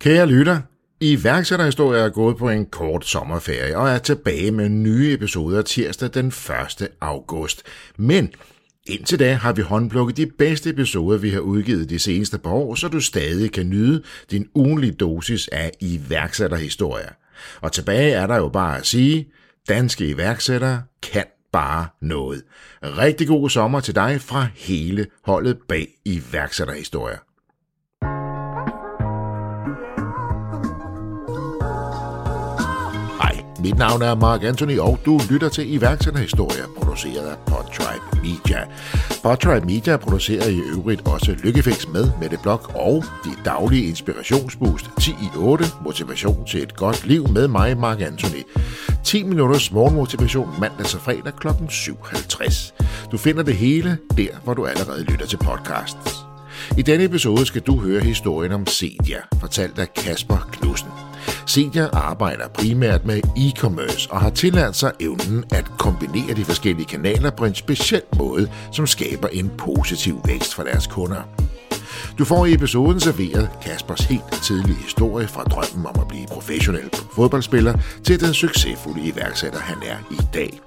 Kære lytter, iværksætterhistorie er gået på en kort sommerferie og er tilbage med nye episoder tirsdag den 1. august. Men indtil da har vi håndplukket de bedste episoder, vi har udgivet de seneste par år, så du stadig kan nyde din ugenlige dosis af iværksætterhistorier. Og tilbage er der jo bare at sige, danske iværksættere kan bare noget. Rigtig god sommer til dig fra hele holdet bag iværksætterhistorier. Mit navn er Mark Anthony, og du lytter til iværksætterhistorier, produceret af Podtribe Media. Podtribe Media producerer i øvrigt også Lykkefix med Mette Blok og de daglige inspirationsboost 10 i 8, motivation til et godt liv med mig, Mark Anthony. 10 minutters morgenmotivation mandag til fredag kl. 7.50. Du finder det hele der, hvor du allerede lytter til podcasts. I denne episode skal du høre historien om Cedia, fortalt af Kasper Knudsen. Senior arbejder primært med e-commerce og har tillært sig evnen at kombinere de forskellige kanaler på en speciel måde, som skaber en positiv vækst for deres kunder. Du får i episoden serveret Kaspers helt tidlige historie fra drømmen om at blive professionel fodboldspiller til den succesfulde iværksætter, han er i dag.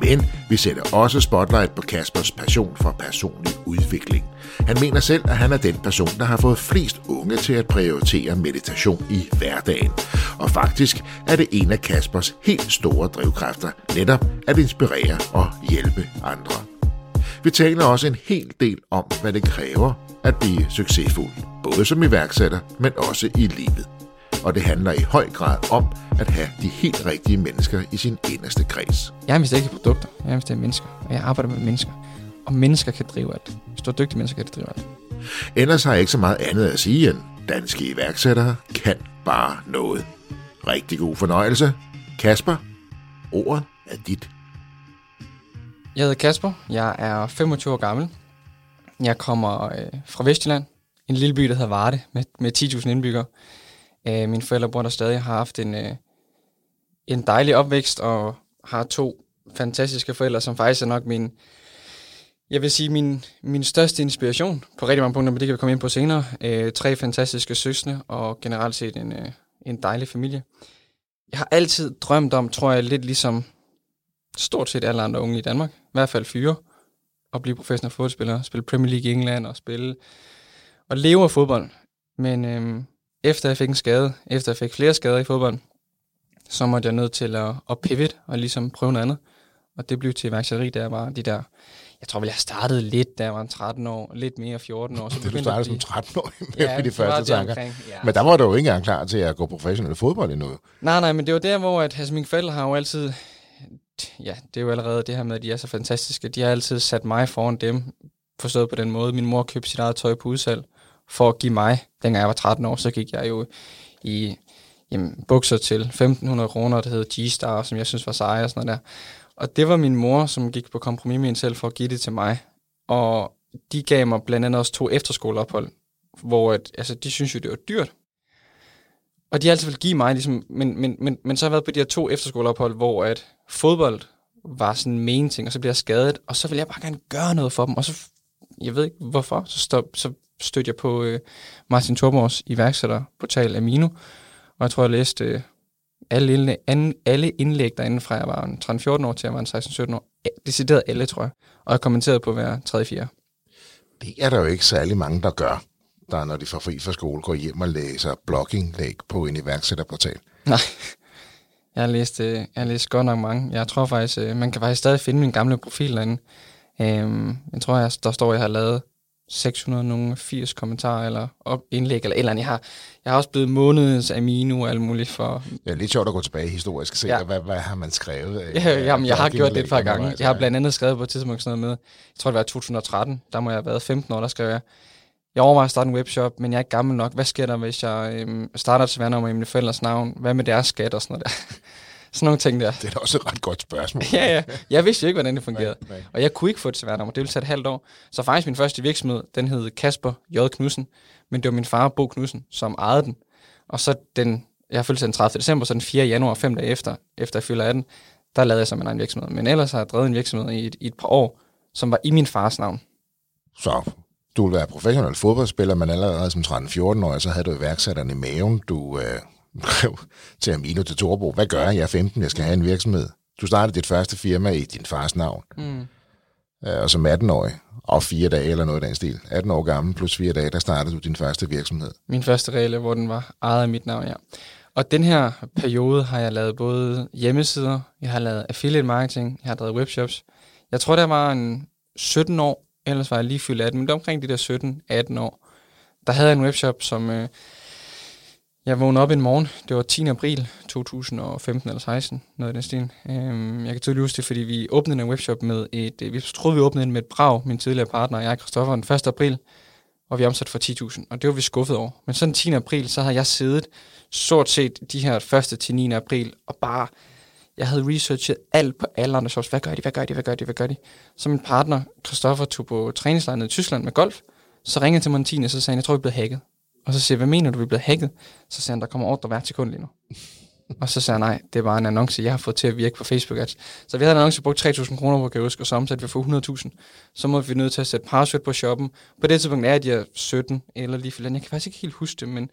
Men vi sætter også spotlight på Kaspers passion for personlig udvikling. Han mener selv, at han er den person, der har fået flest unge til at prioritere meditation i hverdagen. Og faktisk er det en af Kaspers helt store drivkræfter, netop at inspirere og hjælpe andre. Vi taler også en hel del om, hvad det kræver at blive succesfuld, både som iværksætter, men også i livet. Og det handler i høj grad om at have de helt rigtige mennesker i sin inderste kreds. Jeg investerer ikke produkter, jeg i mennesker, og jeg arbejder med mennesker. Og mennesker kan drive alt. Hvis du er dygtig mennesker, kan det drive alt. Ellers har jeg ikke så meget andet at sige end, danske iværksættere kan bare noget. Rigtig god fornøjelse. Kasper, ordet er dit. Jeg hedder Kasper, jeg er 25 år gammel. Jeg kommer øh, fra Vestjylland, en lille by, der hedder Varde, med, med 10.000 indbyggere. Øh, mine forældre bor der stadig, har haft en, øh, en dejlig opvækst, og har to fantastiske forældre, som faktisk er nok min, jeg vil sige, min, min største inspiration på rigtig mange punkter, men det kan vi komme ind på senere. Øh, tre fantastiske søstre, og generelt set en, øh, en dejlig familie. Jeg har altid drømt om, tror jeg, lidt ligesom stort set alle andre unge i Danmark, i hvert fald fyre, at blive professionel fodboldspiller, spille Premier League i England og spille og leve af fodbold. Men øhm, efter jeg fik en skade, efter jeg fik flere skader i fodbold, så måtte jeg nødt til at, at pivot og ligesom prøve noget andet. Og det blev til iværksætteri, jeg var de der... Jeg tror vel, jeg startede lidt, da jeg var 13 år, lidt mere 14 år. Så Det du startede som 13 år med Ja, de første tanker. omkring, ja. Men der var du jo ikke engang klar til at gå professionel fodbold endnu. Nej, nej, men det var der, hvor at, altså, mine forældre har jo altid... Ja, det er jo allerede det her med, at de er så fantastiske. De har altid sat mig foran dem, forstået på den måde. Min mor købte sit eget tøj på udsalg for at give mig, dengang jeg var 13 år, så gik jeg jo i jamen, bukser til 1.500 kroner, der hed G-Star, som jeg synes var seje og sådan noget der. Og det var min mor, som gik på kompromis med en selv for at give det til mig. Og de gav mig blandt andet også to efterskoleophold, hvor at, altså, de synes jo, det var dyrt. Og de har altid vil give mig, ligesom, men, men, men, men så har jeg været på de her to efterskoleophold, hvor at fodbold var sådan en main ting, og så bliver jeg skadet, og så vil jeg bare gerne gøre noget for dem, og så, jeg ved ikke hvorfor, så, stop, så stødte jeg på øh, Martin Thorborgs iværksætterportal Amino, og jeg tror, jeg læste øh, alle, indlæg, an, alle indlæg derinde fra jeg var en 13-14 år til jeg var en 16-17 år. Decideret alle, tror jeg. Og jeg kommenterede på hver 3-4. Det er der jo ikke særlig mange, der gør, der når de får fri fra skole, går hjem og læser blogginglæg på en iværksætterportal. Nej. Jeg har læst, øh, jeg har læst godt nok mange. Jeg tror faktisk, øh, man kan faktisk stadig finde min gamle profil derinde. Øhm, jeg tror, jeg, der står, jeg har lavet 680 kommentarer eller op, indlæg eller eller andet. Jeg har, jeg har også blevet månedens Amino og alt muligt for... Det er lidt sjovt at gå tilbage historisk og se, Ja. ja. hvad, hvad har man skrevet? af- Ja, jamen, jeg har gjort det et par gange. Jeg har blandt andet skrevet på et tidspunkt sådan noget med, jeg tror det var i 2013, der må jeg have været 15 år, der skrev jeg, jeg overvejer at starte en webshop, men jeg er ikke gammel nok. Hvad sker der, hvis jeg øhm, starter et sværnummer i mine forældres navn? Hvad med deres skat og sådan noget der? Sådan nogle ting der. Det er da også et ret godt spørgsmål. ja, ja. Jeg vidste jo ikke, hvordan det fungerede. Nej, nej. Og jeg kunne ikke få et sværnummer. Det ville tage et halvt år. Så faktisk min første virksomhed, den hed Kasper J. Knudsen. Men det var min far, Bo Knudsen, som ejede den. Og så den, jeg født den 30. december, så den 4. januar, fem dage efter, efter jeg fylder 18, der lavede jeg så min egen virksomhed. Men ellers har jeg drevet en virksomhed i et, i et par år, som var i min fars navn. Så du ville være professionel fodboldspiller, men allerede som 13-14-årig, så havde du iværksætteren i maven. Du øh, til Amino til Torbo. Hvad gør jeg? Jeg er 15, jeg skal have en virksomhed. Du startede dit første firma i din fars navn. Mm. Øh, og som 18-årig, og fire dage eller noget af den stil. 18 år gammel plus fire dage, der startede du din første virksomhed. Min første regel, hvor den var ejet af mit navn, ja. Og den her periode har jeg lavet både hjemmesider, jeg har lavet affiliate marketing, jeg har drevet webshops. Jeg tror, der var en 17 år, ellers var jeg lige fyldt 18, men det omkring de der 17-18 år. Der havde jeg en webshop, som øh, jeg vågnede op en morgen. Det var 10. april 2015 eller 16, noget i den stil. Øhm, jeg kan tydeligt huske det, fordi vi åbnede en webshop med et... Øh, vi troede, vi åbnede den med et brag, min tidligere partner og jeg, Christoffer, den 1. april, og vi omsatte for 10.000, og det var vi skuffet over. Men sådan 10. april, så havde jeg siddet stort set de her første til 9. april, og bare, jeg havde researchet alt på alle andre shops. Hvad gør de, hvad gør de, hvad gør de, hvad gør de? Så min partner, Christoffer, tog på træningslejr i Tyskland med golf, så ringede til mig den 10. så sagde han, jeg tror, vi er blevet hacket. Og så siger jeg, hvad mener du, vi er blevet hacket? Så siger han, der kommer ordre hvert sekund lige nu. og så sagde jeg, nej, det er bare en annonce, jeg har fået til at virke på Facebook Ads. Så vi havde en annonce, brugt 3.000 kroner på, kan jeg huske, og så omsatte vi for 100.000. Så må vi nødt til at sætte password på shoppen. På det tidspunkt er jeg 17 eller lige for Jeg kan faktisk ikke helt huske det, men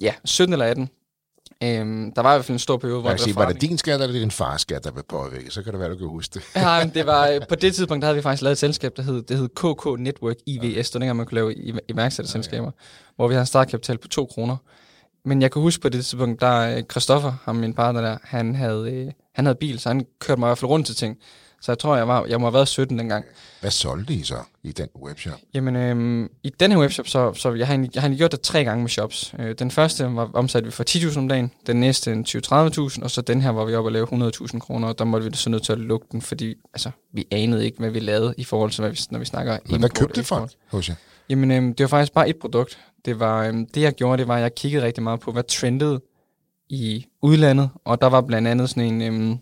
ja, 17 eller 18. Øhm, der var i hvert fald en stor periode, hvor jeg sige, var det din skat, eller din fars skat, der blev påvirket? Så kan det være, du kan huske det. ja, men det var, på det tidspunkt, der havde vi faktisk lavet et selskab, der hed, det hed KK Network IVS. Det var dengang, man kunne lave iværksætterselskaber, okay. hvor vi havde en startkapital på 2 kroner. Men jeg kan huske på det tidspunkt, der øh, Christoffer, ham min partner der, han havde, øh, han havde bil, så han kørte mig i hvert fald rundt til ting. Så jeg tror, jeg, var, jeg må have været 17 dengang. Hvad solgte I så i den webshop? Jamen, øhm, i den her webshop, så, så jeg, har egentlig, jeg har gjort det tre gange med shops. Øh, den første var omsat vi for 10.000 om dagen, den næste en 20-30.000, og så den her var vi oppe og lave 100.000 kroner, og der måtte vi så nødt til at lukke den, fordi altså, vi anede ikke, hvad vi lavede i forhold til, hvad vi, når vi snakker Men hvad købte det for hos jer? Jamen, øhm, det var faktisk bare et produkt. Det, var, øhm, det jeg gjorde, det var, at jeg kiggede rigtig meget på, hvad trendede i udlandet, og der var blandt andet sådan en, øhm,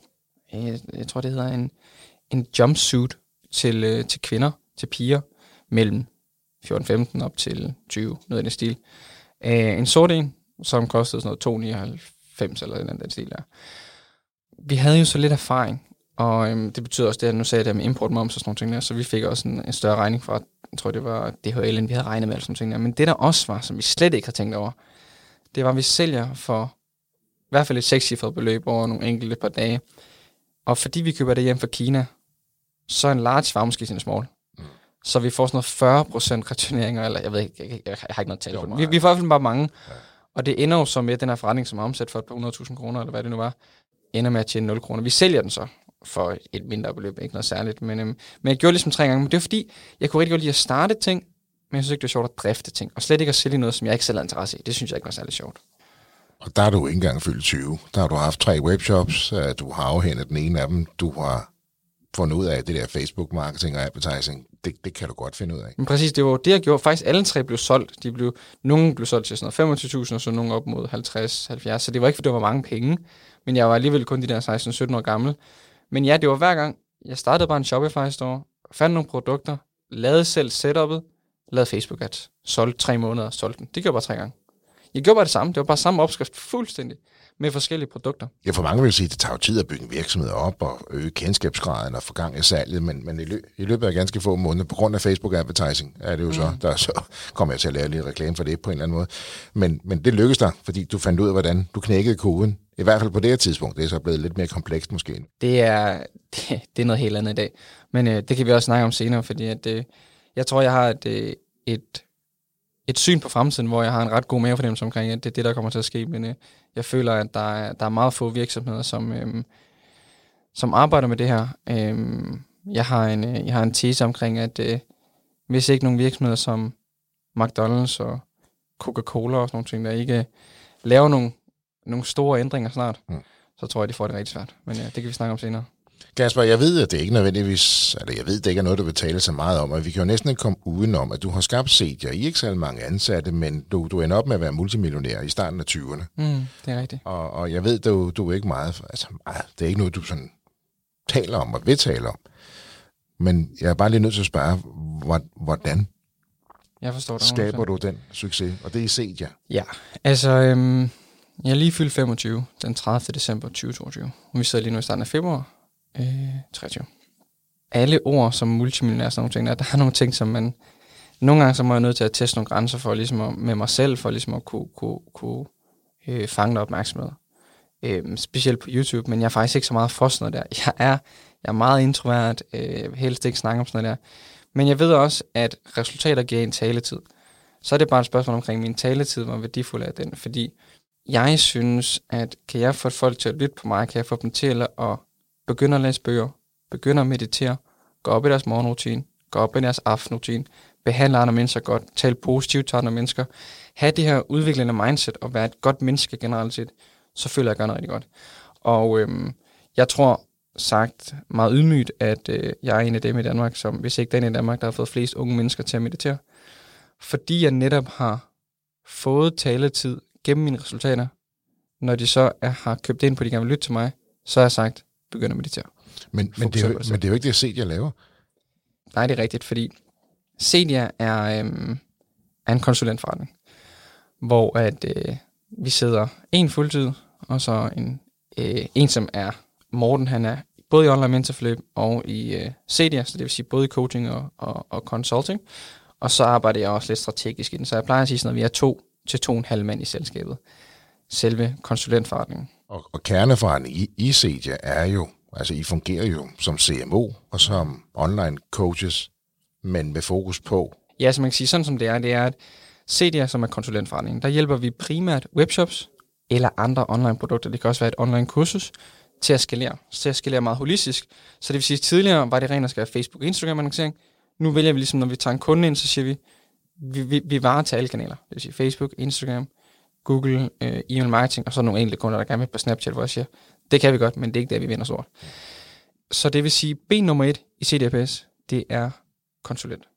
jeg, jeg tror det hedder en en jumpsuit til, øh, til kvinder, til piger, mellem 14-15 op til 20, noget i den stil. Øh, en sort en, som kostede sådan noget 299 eller den den stil der. Vi havde jo så lidt erfaring, og øhm, det betyder også det, at nu sagde jeg det med importmoms og sådan nogle ting der, så vi fik også en, en større regning fra, jeg tror det var DHL, end vi havde regnet med, eller sådan ting der. Men det der også var, som vi slet ikke har tænkt over, det var, at vi sælger for i hvert fald et sekscifret beløb over nogle enkelte par dage. Og fordi vi køber det hjem fra Kina, så en large var måske sin small. Mm. Så vi får sådan noget 40% returneringer, eller jeg ved ikke, jeg, jeg, jeg har ikke noget tal på det. Vi, vi får i hvert fald bare mange. Ja. Og det ender jo så med, den her forretning, som er omsat for et par 100.000 kroner, eller hvad det nu var, ender med at tjene 0 kroner. Vi sælger den så for et mindre beløb, ikke noget særligt. Men, øhm, men jeg gjorde ligesom tre gange. Men det er fordi, jeg kunne rigtig godt lide at starte ting, men jeg synes ikke, det var sjovt at drifte ting. Og slet ikke at sælge noget, som jeg ikke selv havde interesse i. Det synes jeg ikke var særlig sjovt. Og der er du ikke engang fyldt 20. Der har du haft tre webshops. Øh, du har afhændet den ene af dem. Du har fundet ud af, det der Facebook-marketing og advertising, det, det kan du godt finde ud af. Men præcis, det var det, jeg gjorde. Faktisk alle tre blev solgt. De blev, nogle blev solgt til sådan noget 25.000, og så nogle op mod 50-70. Så det var ikke, fordi det var mange penge. Men jeg var alligevel kun de der 16-17 år gammel. Men ja, det var hver gang. Jeg startede bare en Shopify-store, fandt nogle produkter, lavede selv setup'et, lavede Facebook-ads, solgte tre måneder, solgte den. Det gjorde jeg bare tre gange. Jeg gjorde bare det samme. Det var bare samme opskrift fuldstændig med forskellige produkter. Ja, for mange vil sige, at det tager jo tid at bygge en virksomhed op og øge kendskabsgraden og få gang i salget, men, men i, lø- i løbet af ganske få måneder, på grund af Facebook advertising, er det jo mm. så, der så kommer jeg til at lave lidt reklame for det på en eller anden måde. Men, men det lykkedes dig, fordi du fandt ud af, hvordan du knækkede koden. I hvert fald på det her tidspunkt. Det er så blevet lidt mere komplekst måske. Det er, det, det er noget helt andet i dag. Men øh, det kan vi også snakke om senere, fordi at, øh, jeg tror, jeg har et, øh, et et syn på fremtiden, hvor jeg har en ret god mavefornemmelse omkring, at det er det, der kommer til at ske. Men øh, jeg føler, at der er, der er meget få virksomheder, som, øh, som arbejder med det her. Øh, jeg, har en, øh, jeg har en tese omkring, at øh, hvis ikke nogle virksomheder som McDonald's og Coca-Cola og sådan nogle ting, der ikke laver nogle, nogle store ændringer snart, mm. så tror jeg, de får det rigtig svært. Men ja, det kan vi snakke om senere. Kasper, jeg ved, at det ikke nødvendigvis, eller jeg ved, det ikke er noget, du vil tale så meget om, og vi kan jo næsten ikke komme udenom, at du har skabt Sedia. I er ikke så mange ansatte, men du, du ender op med at være multimillionær i starten af 20'erne. Mm, det er rigtigt. Og, og jeg ved, du, du er ikke meget, altså det er ikke noget, du sådan taler om og vil tale om. Men jeg er bare lige nødt til at spørge, hvordan jeg forstår det, skaber du den succes? Og det er i Sedia. Ja, altså... Øhm, jeg er lige fyldt 25 den 30. december 2022. Og vi sidder lige nu i starten af februar øh, 23. Alle ord som multimillionær, sådan nogle ting, der, der er nogle ting, som man nogle gange så må jeg nødt til at teste nogle grænser for ligesom at, med mig selv, for ligesom at kunne, kunne, kunne øh, fange noget opmærksomhed. Øh, specielt på YouTube, men jeg er faktisk ikke så meget for sådan noget der. Jeg er, jeg er meget introvert, øh, helst ikke snakke om sådan noget der. Men jeg ved også, at resultater giver en taletid. Så er det bare et spørgsmål omkring min taletid, hvor værdifuld er den. Fordi jeg synes, at kan jeg få folk til at lytte på mig, kan jeg få dem til at begynder at læse bøger, begynder at meditere, gå op i deres morgenrutine, gå op i deres aftenrutine, behandle andre mennesker godt, tale positivt til andre mennesker, have det her udviklende mindset og være et godt menneske generelt set, så føler jeg, at jeg gør noget rigtig godt. Og øhm, jeg tror sagt meget ydmygt, at øh, jeg er en af dem i Danmark, som hvis ikke den i Danmark, der har fået flest unge mennesker til at meditere. Fordi jeg netop har fået taletid gennem mine resultater, når de så er, har købt ind på, at de gerne vil lytte til mig, så har jeg sagt, begynd at meditere. Men, men, det er jo, men det er jo ikke det, jeg laver. Nej, det er rigtigt, fordi Cedia er, øhm, er en konsulentforretning, hvor at øh, vi sidder en fuldtid, og så en, øh, en som er Morten, han er både i online mentorforløb og i øh, Cedia, så det vil sige både i coaching og, og, og consulting. Og så arbejder jeg også lidt strategisk i den, så jeg plejer at sige sådan, at vi er to til to og en halv mand i selskabet. Selve konsulentforretningen. Og, og kerneforretningen i, i Cedia er jo, altså I fungerer jo som CMO og som online coaches, men med fokus på? Ja, som man kan sige, sådan som det er, det er, at Cedia, som er konsulentforretningen, der hjælper vi primært webshops eller andre online produkter, det kan også være et online kursus, til at skalere. Til at skalere meget holistisk. Så det vil sige, at tidligere var det rent at skal have Facebook og Instagram annoncering. Nu vælger vi ligesom, når vi tager en kunde ind, så siger vi, vi, vi, vi varer til alle kanaler. Det vil sige Facebook, Instagram, Google, øh, e-mail marketing, og så nogle enkelte kunder, der gerne vil på Snapchat, hvor jeg siger, det kan vi godt, men det er ikke der, vi vinder stort. Så det vil sige, ben nummer et i CDPS, det er konsulent.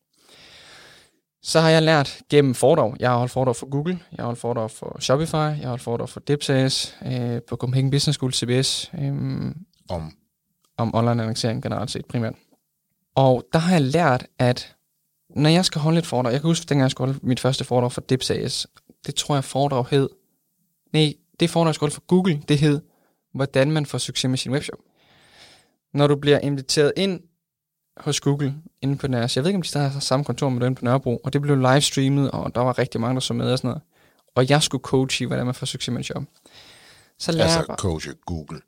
Så har jeg lært gennem foredrag. Jeg har holdt foredrag for Google, jeg har holdt foredrag for Shopify, jeg har holdt foredrag for Dipsas, øh, på Copenhagen Business School, CBS. Øh, om? Om online annoncering generelt set primært. Og der har jeg lært, at når jeg skal holde et foredrag, jeg kan huske, dengang jeg skulle holde mit første foredrag for Dipsas, det tror jeg foredrag hed, nej, det foredrag, skulle for Google, det hed, hvordan man får succes med sin webshop. Når du bliver inviteret ind hos Google inde på deres, jeg ved ikke om de stadig har samme kontor med den på Nørrebro, og det blev livestreamet, og der var rigtig mange, der så med og sådan noget. Og jeg skulle coache i, hvordan man får succes med en job. Så lærer altså coache Google?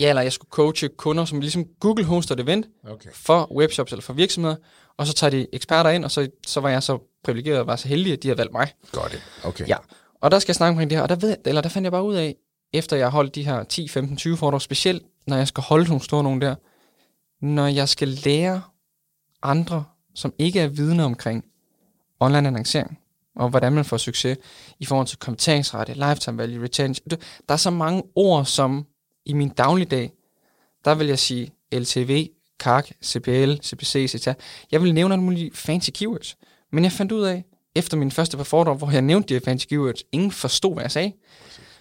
Ja, eller jeg skulle coache kunder, som ligesom Google hoster et event okay. for webshops eller for virksomheder, og så tager de eksperter ind, og så, så var jeg så privilegeret og var så heldig, at de havde valgt mig. Godt det. Okay. Ja. Og der skal jeg snakke omkring det her, og der, ved, eller der fandt jeg bare ud af, efter jeg har holdt de her 10, 15, 20 foredrag, specielt når jeg skal holde nogle store nogle der, når jeg skal lære andre, som ikke er vidne omkring online annoncering, og hvordan man får succes i forhold til kommenteringsrette, lifetime value, retention. Der er så mange ord, som i min dagligdag, der vil jeg sige LTV, CAC, CPL, CPC, etc. Jeg vil nævne alle mulige fancy keywords. Men jeg fandt ud af, efter min første par foredrag, hvor jeg nævnte de fancy keywords, ingen forstod, hvad jeg sagde,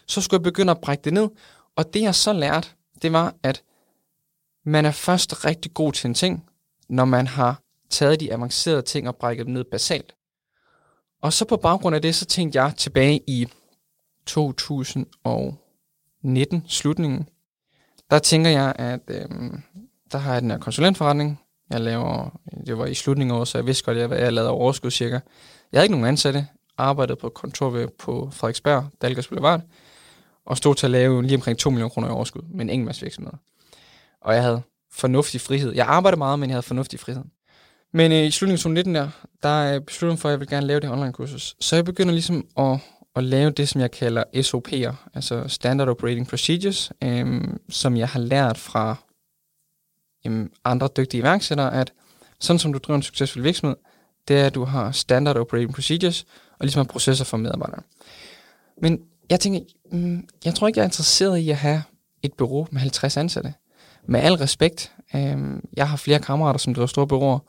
så skulle jeg begynde at brække det ned. Og det jeg så lærte, det var, at man er først rigtig god til en ting, når man har taget de avancerede ting og brækket dem ned basalt. Og så på baggrund af det, så tænkte jeg tilbage i 2019, slutningen, der tænker jeg, at øhm, der har jeg den her konsulentforretning. Jeg laver, det var i slutningen af året, så jeg vidste godt, at jeg lavede overskud cirka. Jeg havde ikke nogen ansatte, arbejdede på kontor på Frederiksberg, Dalgas Boulevard, og stod til at lave lige omkring 2 millioner kroner i overskud med en enkelt virksomhed. Og jeg havde fornuftig frihed. Jeg arbejdede meget, men jeg havde fornuftig frihed. Men øh, i slutningen af 2019 der, der øh, besluttede jeg for, at jeg vil gerne lave det online kursus. Så jeg begynder ligesom at, at lave det, som jeg kalder SOP'er, altså Standard Operating Procedures, øh, som jeg har lært fra jamen, andre dygtige iværksættere, at sådan som du driver en succesfuld virksomhed, det er, at du har Standard Operating Procedures, og ligesom har processer for medarbejdere. Men jeg tænker, mm, jeg tror ikke, jeg er interesseret i at have et bureau med 50 ansatte med al respekt, øh, jeg har flere kammerater, som driver store bureauer,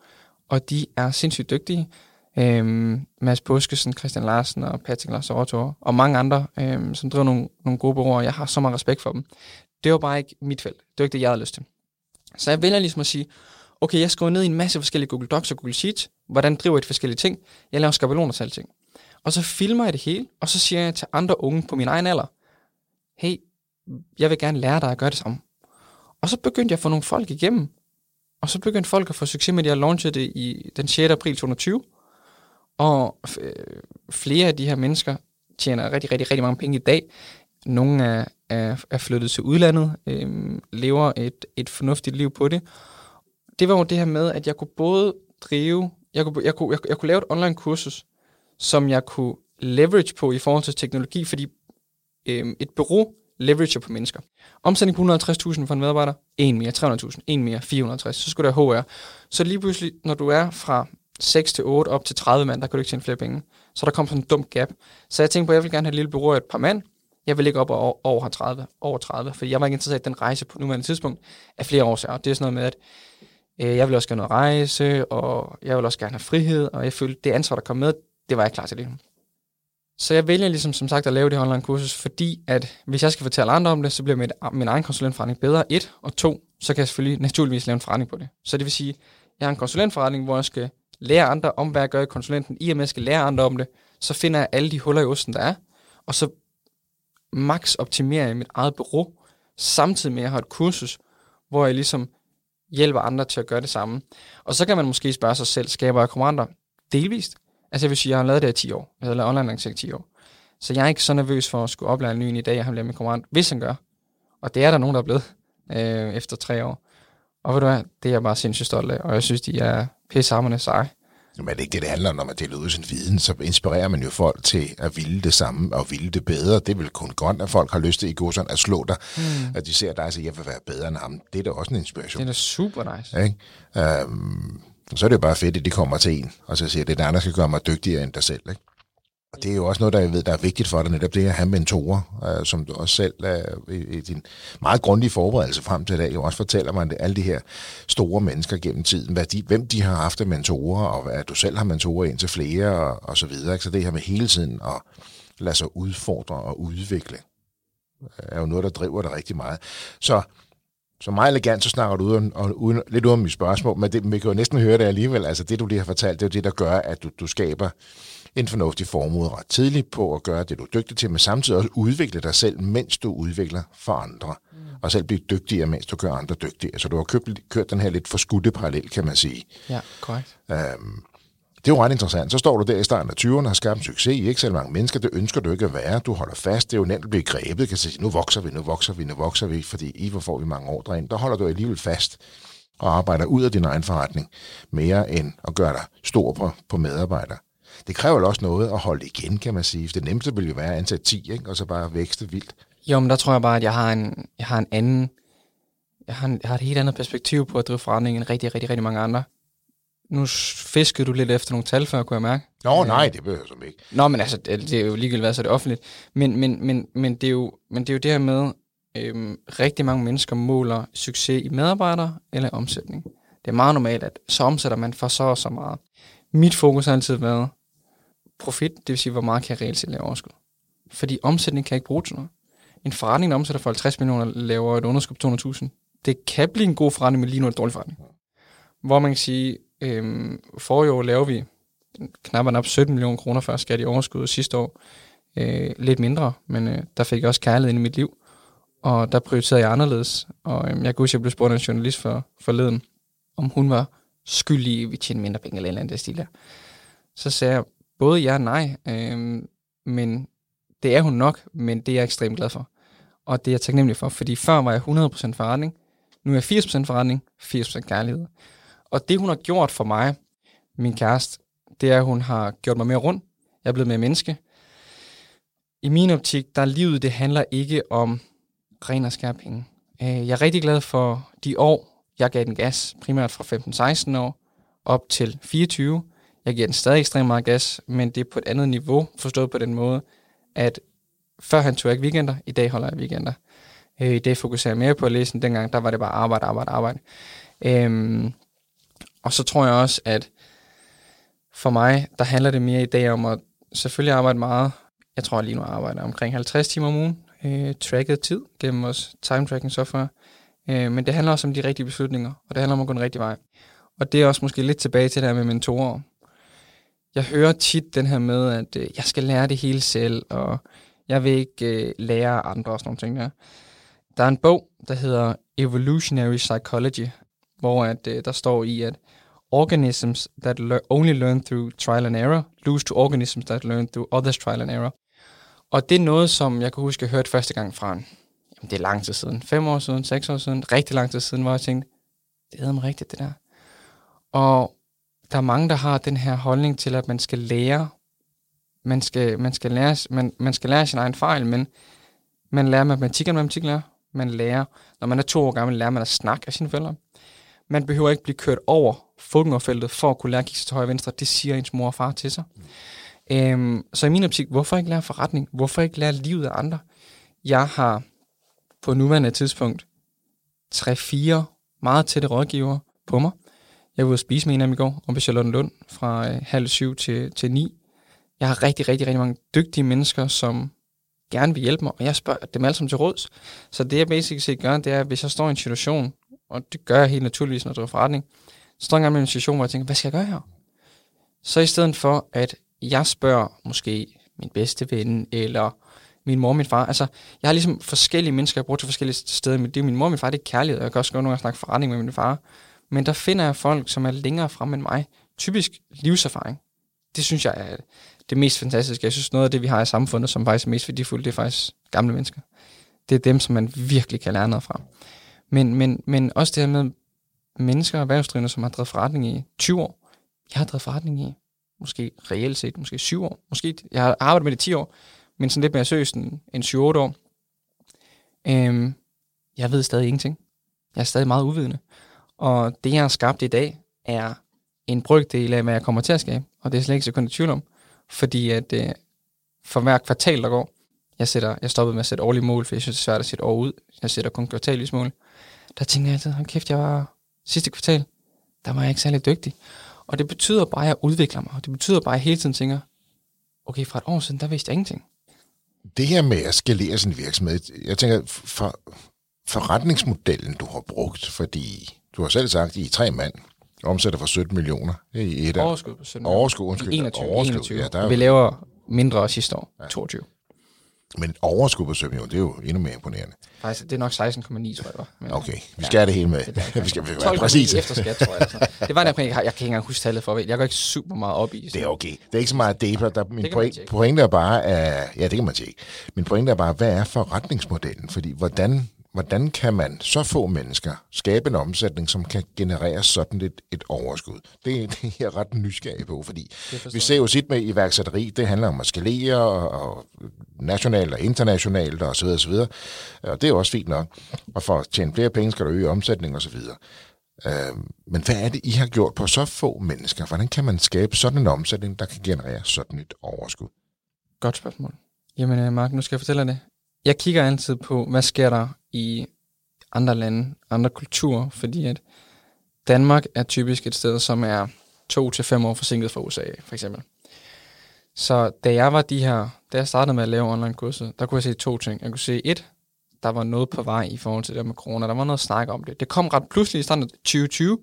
og de er sindssygt dygtige. Øh, Mads Buskesen, Christian Larsen og Patrick Lars Rotor, og mange andre, øh, som driver nogle, nogle gode bureauer. Jeg har så meget respekt for dem. Det var bare ikke mit felt. Det var ikke det, jeg havde lyst til. Så jeg vælger ligesom at sige, okay, jeg skriver ned i en masse forskellige Google Docs og Google Sheets, hvordan driver jeg et forskellige ting. Jeg laver skabeloner til alting. Og så filmer jeg det hele, og så siger jeg til andre unge på min egen alder, hey, jeg vil gerne lære dig at gøre det samme. Og så begyndte jeg at få nogle folk igennem. Og så begyndte folk at få succes med, at jeg launchede det i den 6. april 2020. Og øh, flere af de her mennesker tjener rigtig, rigtig, rigtig mange penge i dag. Nogle er, er, er flyttet til udlandet, øh, lever et, et fornuftigt liv på det. Det var jo det her med, at jeg kunne både drive, jeg kunne, jeg kunne, jeg, jeg kunne lave et online kursus, som jeg kunne leverage på i forhold til teknologi, fordi øh, et bureau leverager på mennesker. Omsætning på 150.000 for en medarbejder, en mere, 300.000, en mere, 450, så skulle der HR. Så lige pludselig, når du er fra 6 til 8 op til 30 mand, der kan du ikke tjene flere penge. Så der kom sådan en dum gap. Så jeg tænkte på, at jeg vil gerne have et lille bureau af et par mand. Jeg vil ikke op over, over 30, over 30, fordi jeg var ikke interesseret i den rejse på nuværende tidspunkt af flere år. Det er sådan noget med, at øh, jeg vil også gerne noget rejse, og jeg vil også gerne have frihed, og jeg følte, det ansvar, der kom med, det var jeg klar til det. Så jeg vælger ligesom som sagt at lave det her online kursus, fordi at hvis jeg skal fortælle andre om det, så bliver mit, min egen konsulentforretning bedre. Et, og to, så kan jeg selvfølgelig naturligvis lave en forretning på det. Så det vil sige, jeg har en konsulentforretning, hvor jeg skal lære andre om, hvad jeg gør i konsulenten. I og med, at jeg skal lære andre om det, så finder jeg alle de huller i osten, der er, og så max optimerer i mit eget bureau, samtidig med, at jeg har et kursus, hvor jeg ligesom hjælper andre til at gøre det samme. Og så kan man måske spørge sig selv, skaber jeg konkurrenter? Delvist. Altså jeg vil sige, jeg har lavet det i 10 år. Jeg har lavet online lancering i 10 år. Så jeg er ikke så nervøs for at skulle oplære en ny i dag, jeg bliver min konkurrent, hvis han gør. Og det er der nogen, der er blevet øh, efter tre år. Og ved du hvad, det er jeg bare sindssygt stolt af, og jeg synes, de er pissehammerende seje. Men det er ikke det, det handler om, når man deler ud sin viden, så inspirerer man jo folk til at ville det samme og ville det bedre. Det vil kun godt, at folk har lyst til i godsøjne at slå dig, mm. at de ser dig og siger, jeg vil være bedre end ham. Det er da også en inspiration. Det er da super nice. Ikke? Um, så er det jo bare fedt, at de kommer til en, og så siger, det er der, der skal gøre mig dygtigere end dig selv. Ikke? Og det er jo også noget, der jeg ved, der er vigtigt for dig, netop det at have mentorer, øh, som du også selv øh, i, i din meget grundige forberedelse frem til i dag, jo også fortæller mig, at alle de her store mennesker gennem tiden, hvad de, hvem de har haft af mentorer, og hvad du selv har mentorer ind til flere, og, og så videre. Ikke? Så det her med hele tiden at lade sig udfordre og udvikle, øh, er jo noget, der driver dig rigtig meget. Så så meget elegant, så snakker du uden, og uden, lidt uden mit spørgsmål, men det, vi kan jo næsten høre det alligevel. Altså det, du lige har fortalt, det er jo det, der gør, at du, du skaber en fornuftig formue ret tidligt på at gøre det, du er dygtig til, men samtidig også udvikle dig selv, mens du udvikler for andre. Mm. Og selv blive dygtigere, mens du gør andre dygtige. Så du har købt, kørt den her lidt forskudte parallel, kan man sige. Ja, korrekt. Øhm, det er jo ret interessant. Så står du der i starten af 20'erne og har skabt en succes. I ikke så mange mennesker, det ønsker du ikke at være. Du holder fast. Det er jo nemt at blive grebet. Kan sige, nu vokser vi, nu vokser vi, nu vokser vi, fordi i hvor får vi mange ordre ind. Der holder du alligevel fast og arbejder ud af din egen forretning, mere end at gøre dig stor på, på medarbejdere. Det kræver også noget at holde igen, kan man sige. Det nemmeste vil jo være at ansætte 10, ikke? og så bare vækste vildt. Jo, men der tror jeg bare, at jeg har en, jeg har en anden, jeg har, en, jeg har et helt andet perspektiv på at drive forretning end rigtig, rigtig, rigtig mange andre nu fiskede du lidt efter nogle tal før, kunne jeg mærke. Nå, nej, det behøver jeg ikke. Nå, men altså, det er jo ligegyldigt hvad, så er det offentligt. Men, men, men, men, det, er jo, men det er jo det her med, øhm, rigtig mange mennesker måler succes i medarbejdere eller omsætning. Det er meget normalt, at så omsætter man for så og så meget. Mit fokus har altid været profit, det vil sige, hvor meget kan jeg reelt set lave overskud. Fordi omsætning kan ikke bruge til noget. En forretning, der omsætter for 50 millioner, laver et underskud på 200.000. Det kan blive en god forretning, men lige nu er det en dårlig forretning. Hvor man kan sige, Øhm, for i år laver vi knap op 17 millioner kroner før skat i overskud sidste år. Øh, lidt mindre, men øh, der fik jeg også kærlighed ind i mit liv. Og der prioriterede jeg anderledes. Og øh, jeg kan huske, at jeg blev spurgt af en journalist for, forleden, om hun var skyldig i, at vi tjente mindre penge eller en eller stil der. Så sagde jeg både ja og nej, øh, men det er hun nok, men det er jeg ekstremt glad for. Og det er jeg taknemmelig for, fordi før var jeg 100% forretning, nu er jeg 80% forretning, 80% kærlighed. Og det, hun har gjort for mig, min kæreste, det er, at hun har gjort mig mere rund. Jeg er blevet mere menneske. I min optik, der er livet, det handler ikke om ren og skær penge. Øh, jeg er rigtig glad for de år, jeg gav den gas, primært fra 15-16 år op til 24. Jeg giver den stadig ekstremt meget gas, men det er på et andet niveau, forstået på den måde, at før han tog jeg ikke weekender, i dag holder jeg weekender. Øh, I dag fokuserer jeg mere på at læse, end dengang der var det bare arbejde, arbejde, arbejde. Øhm, og så tror jeg også, at for mig, der handler det mere i dag om at selvfølgelig arbejde meget. Jeg tror lige nu, jeg arbejder omkring 50 timer om ugen. Øh, tracket tid gennem vores time tracking software. Øh, men det handler også om de rigtige beslutninger, og det handler om at gå den rigtige vej. Og det er også måske lidt tilbage til det her med mentorer. Jeg hører tit den her med, at øh, jeg skal lære det hele selv, og jeg vil ikke øh, lære andre og sådan nogle ting der. Der er en bog, der hedder Evolutionary Psychology, hvor at, øh, der står i, at organisms that le- only learn through trial and error, lose to organisms that learn through others' trial and error. Og det er noget, som jeg kan huske, jeg hørte første gang fra en, jamen det er lang tid siden, fem år siden, seks år siden, rigtig lang tid siden, hvor jeg tænkte, det er rigtigt det der. Og der er mange, der har den her holdning til, at man skal lære, man skal, man skal lære, man, man skal lære sin egen fejl, men man lærer matematik, og matematik lærer. Man lærer, når man er to år gammel, lærer man at snakke af sine forældre. Man behøver ikke blive kørt over fodgængerfeltet for at kunne lære at kigge til højre og venstre. Det siger ens mor og far til sig. Mm. Øhm, så i min optik, hvorfor ikke lære forretning? Hvorfor ikke lære livet af andre? Jeg har på nuværende tidspunkt 3-4 meget tætte rådgiver på mig. Jeg var ude at spise med en af dem i går, om ved Lund, fra øh, halv syv til, til ni. Jeg har rigtig, rigtig, rigtig mange dygtige mennesker, som gerne vil hjælpe mig, og jeg spørger dem alle sammen til råds. Så det, jeg basic set gør, det er, at hvis jeg står i en situation, og det gør jeg helt naturligvis, når jeg driver forretning, så står jeg i en situation, hvor jeg tænker, hvad skal jeg gøre her? Så i stedet for, at jeg spørger måske min bedste ven, eller min mor og min far. Altså, jeg har ligesom forskellige mennesker, jeg bruger til forskellige steder. Det er min mor og min far, det er kærlighed, og jeg kan også godt nogle gange snakke forretning med min far. Men der finder jeg folk, som er længere frem end mig. Typisk livserfaring. Det synes jeg er det mest fantastiske. Jeg synes, noget af det, vi har i samfundet, som faktisk er mest værdifuldt, det er faktisk gamle mennesker. Det er dem, som man virkelig kan lære noget fra. Men, men, men også det her med mennesker og erhvervsdrivende, som har drevet forretning i 20 år. Jeg har drevet forretning i måske reelt set, måske 7 år. Måske, jeg har arbejdet med det 10 år, men sådan lidt mere seriøst end, en 7-8 år. Øhm, jeg ved stadig ingenting. Jeg er stadig meget uvidende. Og det, jeg har skabt i dag, er en brygdel af, hvad jeg kommer til at skabe. Og det er slet ikke så kun i tvivl om. Fordi at øh, for hver kvartal, der går, jeg, sætter, jeg stoppede med at sætte årlige mål, for jeg synes, det er svært at sætte år ud. Jeg sætter kun kvartalvis mål. Der tænker jeg altid, kæft, jeg var sidste kvartal, der var jeg ikke særlig dygtig. Og det betyder bare, at jeg udvikler mig. Og det betyder bare, at jeg hele tiden tænker, okay, fra et år siden, der vidste jeg ingenting. Det her med at skalere sin virksomhed, jeg tænker, for forretningsmodellen, du har brugt, fordi du har selv sagt, I er tre mand, omsætter for 17 millioner i et Overskud på 17 Overskud, undskyld. 21, overskud, 21. Ja, der er... Vi laver mindre sidste år, ja. 22. Men overskud på 7 millioner, det er jo endnu mere imponerende. Faktisk, det er nok 16,9, tror jeg. Men, okay, vi skal ja, det hele med. Det vi skal være præcis. efter skat, tror jeg. Altså. Det var der, jeg, jeg kan ikke engang huske tallet for. Jeg går ikke super meget op i. Så. Det er okay. Det er ikke så meget data. Der, min point, pointe er bare, at, ja, det kan man tjekke. Min pointe er bare, hvad er forretningsmodellen? Fordi hvordan hvordan kan man så få mennesker skabe en omsætning, som kan generere sådan et, et overskud? Det, det er jeg ret nysgerrig på, fordi vi ser jo sit med iværksætteri, det handler om at skalere og, og nationalt og internationalt og så videre, og så videre. Og det er også fint nok. Og for at tjene flere penge, skal du øge omsætning og så videre. Øh, men hvad er det, I har gjort på så få mennesker? Hvordan kan man skabe sådan en omsætning, der kan generere sådan et overskud? Godt spørgsmål. Jamen, øh, Mark, nu skal jeg fortælle dig det. Jeg kigger altid på, hvad sker der i andre lande, andre kulturer, fordi at Danmark er typisk et sted, som er to til fem år forsinket fra USA, for eksempel. Så da jeg var de her, da jeg startede med at lave online kurser, der kunne jeg se to ting. Jeg kunne se et, der var noget på vej i forhold til det med corona. Der var noget at snakke om det. Det kom ret pludselig i starten af 2020,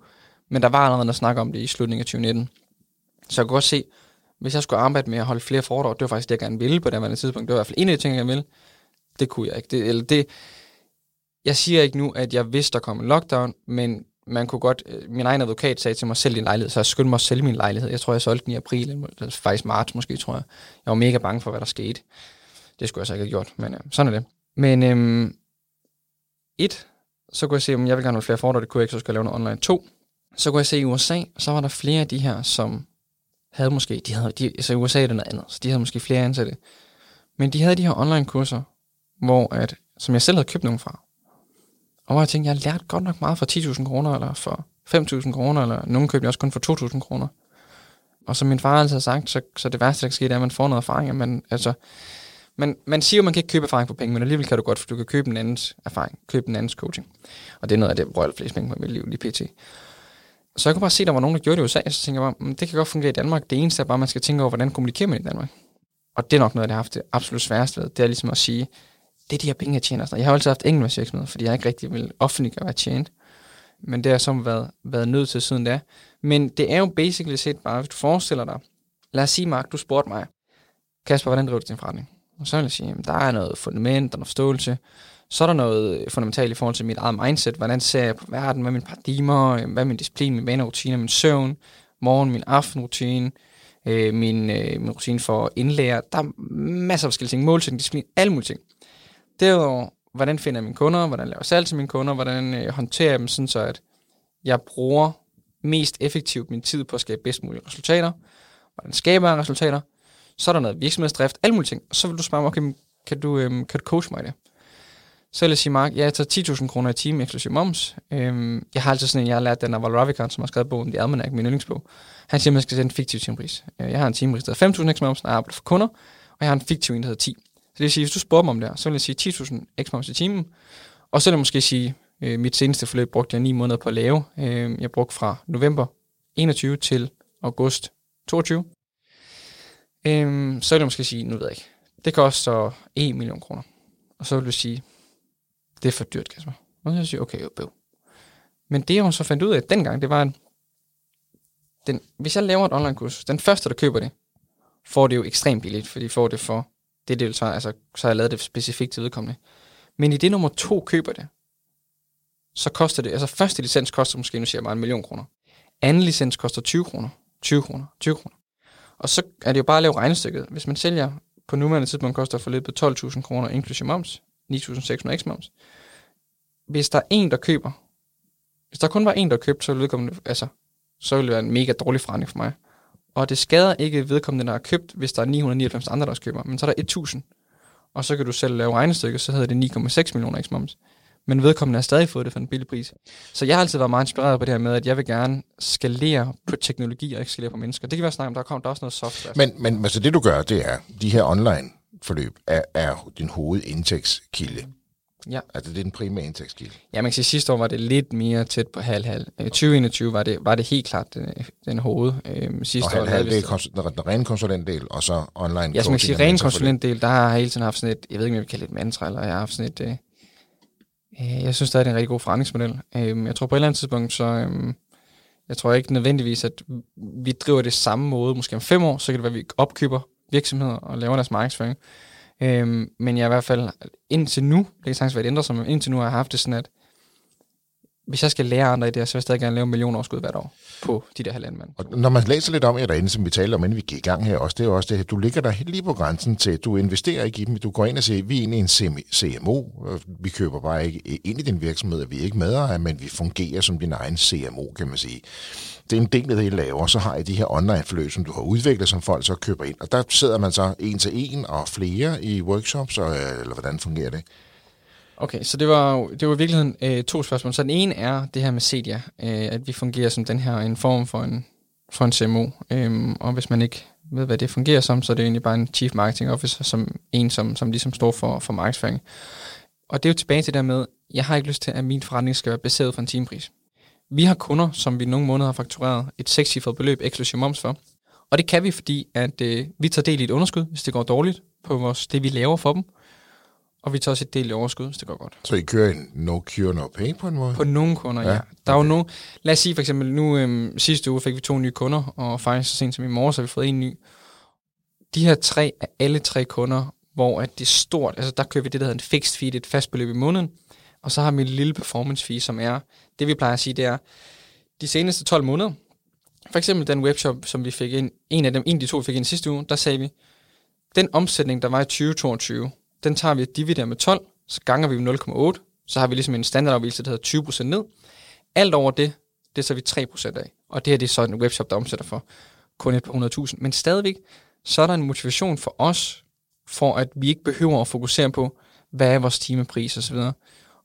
men der var allerede noget at snakke om det i slutningen af 2019. Så jeg kunne godt se, hvis jeg skulle arbejde med at holde flere foredrag, det var faktisk det, jeg gerne ville på det tidspunkt. Det var i hvert fald en af de ting, jeg ville. Det kunne jeg ikke. Det, eller det, jeg siger ikke nu, at jeg vidste, der kom en lockdown, men man kunne godt, øh, min egen advokat sagde til mig, selv din lejlighed, så jeg skyndte mig at sælge min lejlighed. Jeg tror, jeg solgte den i april, eller faktisk marts måske, tror jeg. Jeg var mega bange for, hvad der skete. Det skulle jeg så ikke have gjort, men øh, sådan er det. Men øhm, et, så kunne jeg se, om jeg vil gerne have flere foredrag, det kunne jeg ikke, så skulle jeg lave noget online. To, så kunne jeg se i USA, så var der flere af de her, som havde måske, de havde, de, altså i USA er det noget andet, så de havde måske flere ansatte. Men de havde de her online kurser, hvor at, som jeg selv havde købt nogle fra. Og hvor jeg tænkte, jeg lærte godt nok meget for 10.000 kroner, eller for 5.000 kroner, eller nogen købte jeg også kun for 2.000 kroner. Og som min far altid har sagt, så, så det værste, der kan ske, det er, at man får noget erfaring. Men, altså, man, man siger jo, at man kan ikke købe erfaring for penge, men alligevel kan du godt, for du kan købe en andens erfaring, købe en andens coaching. Og det er noget af det, jeg flest penge på mit liv, lige pt. Så jeg kunne bare se, at der var nogen, der gjorde det i USA, så tænkte jeg bare, mm, det kan godt fungere i Danmark. Det eneste er bare, at man skal tænke over, hvordan kommunikerer man i Danmark. Og det er nok noget, jeg har haft det absolut sværeste ved. Det er ligesom at sige, det er de her penge, jeg tjener. Jeg har altid haft enkeltmandsvirksomhed, fordi jeg ikke rigtig vil offentliggøre, hvad jeg tjent. Men det har så været, været nødt til siden da. Men det er jo basically set bare, hvis du forestiller dig, lad os sige, Mark, du spurgte mig, Kasper, hvordan driver du din forretning? Og så vil jeg sige, jamen, der er noget fundament, der er noget forståelse. Så er der noget fundamentalt i forhold til mit eget mindset. Hvordan ser jeg på verden? Hvad er mine paradigmer? Hvad er min disciplin, min vanerutine, min søvn? Morgen, min aftenrutine? Øh, min, øh, min rutine for at indlære. Der er masser af forskellige ting. Målsætning, disciplin, alle mulige ting. Derudover, hvordan finder jeg mine kunder? Hvordan laver jeg salg til mine kunder? Hvordan øh, håndterer jeg dem, sådan så at jeg bruger mest effektivt min tid på at skabe bedst mulige resultater? Hvordan skaber jeg resultater? Så er der noget virksomhedsdrift, alle mulige ting. Og så vil du spørge mig, okay, kan du, øhm, kan du coach mig i det? Så vil jeg sige, Mark, ja, jeg tager 10.000 kroner i timen eksklusiv moms. Øhm, jeg har altid sådan en, jeg har lært den af Val Ravikant, som har skrevet bogen The Almanac, min yndlingsbog. Han siger, at man skal sætte en fiktiv timepris. Øh, jeg har en timepris, der hedder 5.000 eksklusiv moms, når jeg arbejder for kunder, og jeg har en fiktiv en, der hedder 10. Så det vil sige, hvis du spørger mig om det så vil jeg sige 10.000 x moms i timen, og så vil jeg måske sige, øh, mit seneste forløb brugte jeg 9 måneder på at lave. Øh, jeg brugte fra november 21 til august 22. Øh, så vil jeg måske sige, nu ved jeg ikke, det koster 1 million kroner. Og så vil du sige, det er for dyrt, Kasper. Og så vil jeg sige, okay, jo, bøv. Men det, jeg jo så fandt ud af dengang, det var, at den, hvis jeg laver et online-kursus, den første, der køber det, får det jo ekstremt billigt, fordi de får det for, det det vil altså, så har jeg lavet det specifikt til vedkommende. Men i det nummer to køber det, så koster det, altså første licens koster måske, nu siger jeg bare en million kroner. Anden licens koster 20 kroner, 20 kroner, 20 kroner. Og så er det jo bare at lave regnestykket. Hvis man sælger på nuværende tidspunkt koster forløbet 12.000 kroner inklusive moms, 9.600 eks moms. Hvis der er en, der køber, hvis der kun var en, der købte, så ville det, altså, så ville det være en mega dårlig forretning for mig. Og det skader ikke vedkommende, der har købt, hvis der er 999 andre, der køber. Men så er der 1.000. Og så kan du selv lave regnestykket, så hedder det 9,6 millioner ekstra moms men vedkommende har stadig fået det for en billig pris. Så jeg har altid været meget inspireret på det her med, at jeg vil gerne skalere på teknologi og ikke skalere på mennesker. Det kan være snart, om der kommer der er også noget software. Men, men altså det du gør, det er, de her online forløb er, er din hovedindtægtskilde. Ja. Altså det er den primære indtægtskilde. Ja, man kan sige, sidste år var det lidt mere tæt på halv-halv. 2021 var det, var det helt klart den, den hoved. Øhm, sidste og halv, halv, det er kons- den rene konsulentdel, og så online Ja, som man kan sige, ren konsulentdel, der har jeg hele tiden haft sådan et, jeg ved ikke, om jeg vil kalde det et mantra, eller jeg har haft sådan et, øh, Øh, jeg synes, det er en rigtig god forretningsmodel. Øh, jeg tror på et eller andet tidspunkt, så øh, jeg tror ikke nødvendigvis, at vi driver det samme måde. Måske om fem år, så kan det være, at vi opkøber virksomheder og laver deres markedsføring. Øhm, men jeg i hvert fald indtil nu, det kan sagtens være, det ændrer sig, men indtil nu har jeg haft det sådan, at hvis jeg skal lære andre i det, så vil jeg stadig gerne lave en million overskud hvert år på de der halvanden mand. Og når man læser lidt om jer derinde, som vi taler om, inden vi gik i gang her også, det er også det, du ligger der lige på grænsen til, du investerer ikke i dem, du går ind og siger, vi er egentlig en CMO, vi køber bare ikke ind i din virksomhed, vi er ikke med men vi fungerer som din egen CMO, kan man sige. Det er en del af det, I laver, så har I de her online-forløb, som du har udviklet, som folk så køber ind. Og der sidder man så en til en og flere i workshops, øh, eller hvordan fungerer det? Okay, så det var, det var i virkeligheden øh, to spørgsmål. Så den ene er det her med Cedia, øh, at vi fungerer som den her en form for en, for en CMO. Øh, og hvis man ikke ved, hvad det fungerer som, så er det egentlig bare en Chief Marketing Officer, som en, som, som ligesom står for, for markedsføring. Og det er jo tilbage til det der med, jeg har ikke lyst til, at min forretning skal være baseret på en timepris. Vi har kunder, som vi nogle måneder har faktureret et sekscifret beløb eksklusiv moms for. Og det kan vi, fordi at øh, vi tager del i et underskud, hvis det går dårligt på vores, det, vi laver for dem. Og vi tager også et del i overskud, hvis det går godt. Så I kører en no cure, no pay på en måde? På nogle kunder, ja. ja. Der er jo nogle, lad os sige for eksempel, nu øhm, sidste uge fik vi to nye kunder, og faktisk så sent som i morgen, så har vi fået en ny. De her tre er alle tre kunder, hvor at det er stort, altså der kører vi det, der hedder en fixed fee, det er et fast beløb i måneden, og så har vi en lille performance fee, som er, det vi plejer at sige, det er, de seneste 12 måneder, for eksempel den webshop, som vi fik ind, en af dem, en af de to, vi fik ind sidste uge, der sagde vi, den omsætning, der var i 2022, den tager vi og dividerer med 12, så ganger vi med 0,8, så har vi ligesom en standardafvielse, der hedder 20% ned. Alt over det, det så vi 3% af. Og det her det er så en webshop, der omsætter for kun et par 100.000. Men stadigvæk, så er der en motivation for os, for at vi ikke behøver at fokusere på, hvad er vores timepris osv.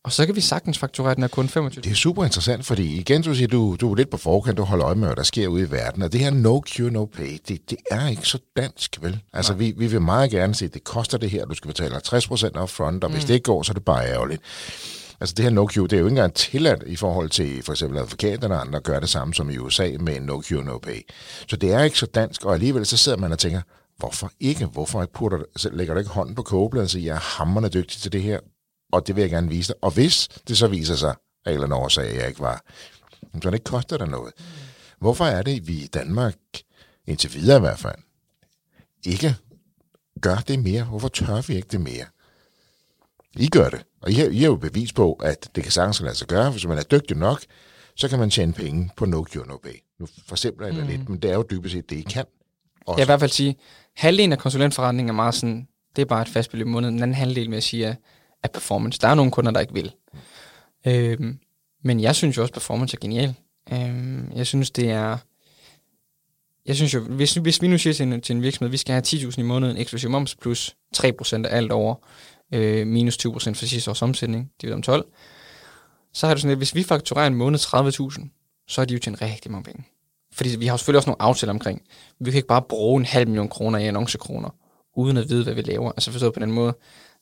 Og så kan vi sagtens fakturere den af kun 25. Det er super interessant, fordi igen, du siger, du, du er lidt på forkant, du holder øje med, hvad der sker ude i verden, og det her no cure, no pay, det, det er ikke så dansk, vel? Altså, vi, vi vil meget gerne se, at det koster det her, du skal betale 50% front, og hvis mm. det ikke går, så er det bare ærgerligt. Altså det her no cure, det er jo ikke engang tilladt i forhold til for eksempel advokaterne og andre gør det samme som i USA med no cure, no pay. Så det er ikke så dansk, og alligevel så sidder man og tænker, hvorfor ikke? Hvorfor ikke putter, lægger du ikke hånden på kogebladet og siger, jeg er hammerne dygtig til det her, og det vil jeg gerne vise dig. Og hvis det så viser sig, af en eller anden årsag, at jeg ikke var, så det ikke koster dig noget. Hvorfor er det, at vi i Danmark, indtil videre i hvert fald, ikke gør det mere? Hvorfor tør vi ikke det mere? I gør det, og I har, I har jo bevis på, at det kan sagtens lade sig gøre. Hvis man er dygtig nok, så kan man tjene penge på no cure, no pay. Nu forsimpler jeg det mm. lidt, men det er jo dybest set det, I kan. Også. Jeg vil i hvert fald sige, halvdelen af konsulentforretningen er meget sådan, det er bare et fast beløb i måneden. Den anden halvdel med at sige, er, af performance. Der er nogle kunder, der ikke vil. Øhm, men jeg synes jo også, at performance er genial. Øhm, jeg synes, det er... Jeg synes jo, hvis, hvis vi nu siger til en, til en virksomhed, at vi skal have 10.000 i måneden eksklusiv moms plus 3% af alt over, øh, minus 20% for sidste års omsætning, det er om 12, så har du sådan, at hvis vi fakturerer en måned 30.000, så er de jo tjent rigtig mange penge. Fordi vi har selvfølgelig også nogle aftaler omkring. Vi kan ikke bare bruge en halv million kroner i annoncekroner, uden at vide, hvad vi laver. Altså forstået på den måde,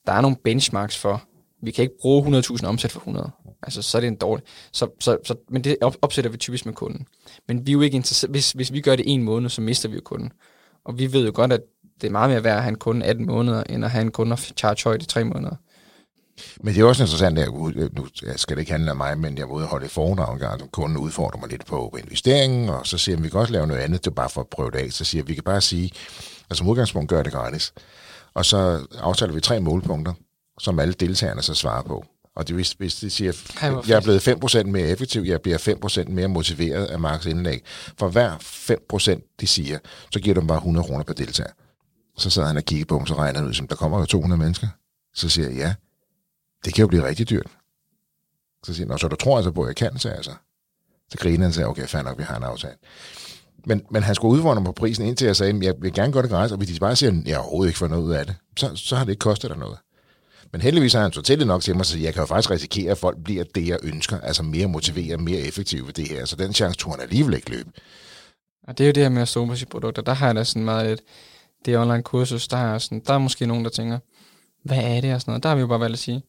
der er nogle benchmarks for, vi kan ikke bruge 100.000 omsæt for 100. Altså, så er det en dårlig. Så, så, så, men det opsætter vi typisk med kunden. Men vi er jo ikke interesseret. Hvis, hvis vi gør det en måned, så mister vi jo kunden. Og vi ved jo godt, at det er meget mere værd at have en kunde 18 måneder, end at have en kunde og charge højt i 3 måneder. Men det er også interessant, at jeg, nu skal det ikke handle om mig, men jeg var ude og holde et foredrag en gang, som kunden udfordrer mig lidt på investeringen, og så siger vi kan også lave noget andet, det er bare for at prøve det af. Så siger vi kan bare sige, at som udgangspunkt gør det gratis. Og så aftaler vi tre målpunkter, som alle deltagerne så svarer på. Og det, hvis, hvis de siger, at jeg er blevet 5% mere effektiv, jeg bliver 5% mere motiveret af Marks indlæg. For hver 5% de siger, så giver de bare 100 kroner per deltager. Så sad han og kiggede på dem, så regnede han ud, som der kommer jo 200 mennesker. Så siger jeg, ja, det kan jo blive rigtig dyrt. Så siger han, så du tror altså på, at jeg kan, sagde jeg så. Så griner han og sagde, okay, fair nok, vi har en aftale. Men, men han skulle udfordre mig på prisen, indtil jeg sagde, jeg vil gerne gøre det gratis, og hvis de bare siger, at jeg overhovedet ikke får noget ud af det, så, så har det ikke kostet dig noget. Men heldigvis har han så til nok til mig, så jeg kan jo faktisk risikere, at folk bliver det, jeg ønsker, altså mere motiveret, mere effektive ved det her. Så den chance tror han alligevel ikke løbe. Og det er jo det her med at stå på sine produkter. Der har jeg da sådan meget et, det online kursus, der er, sådan, der er måske nogen, der tænker, hvad er det og sådan noget. Der har vi jo bare valgt at sige,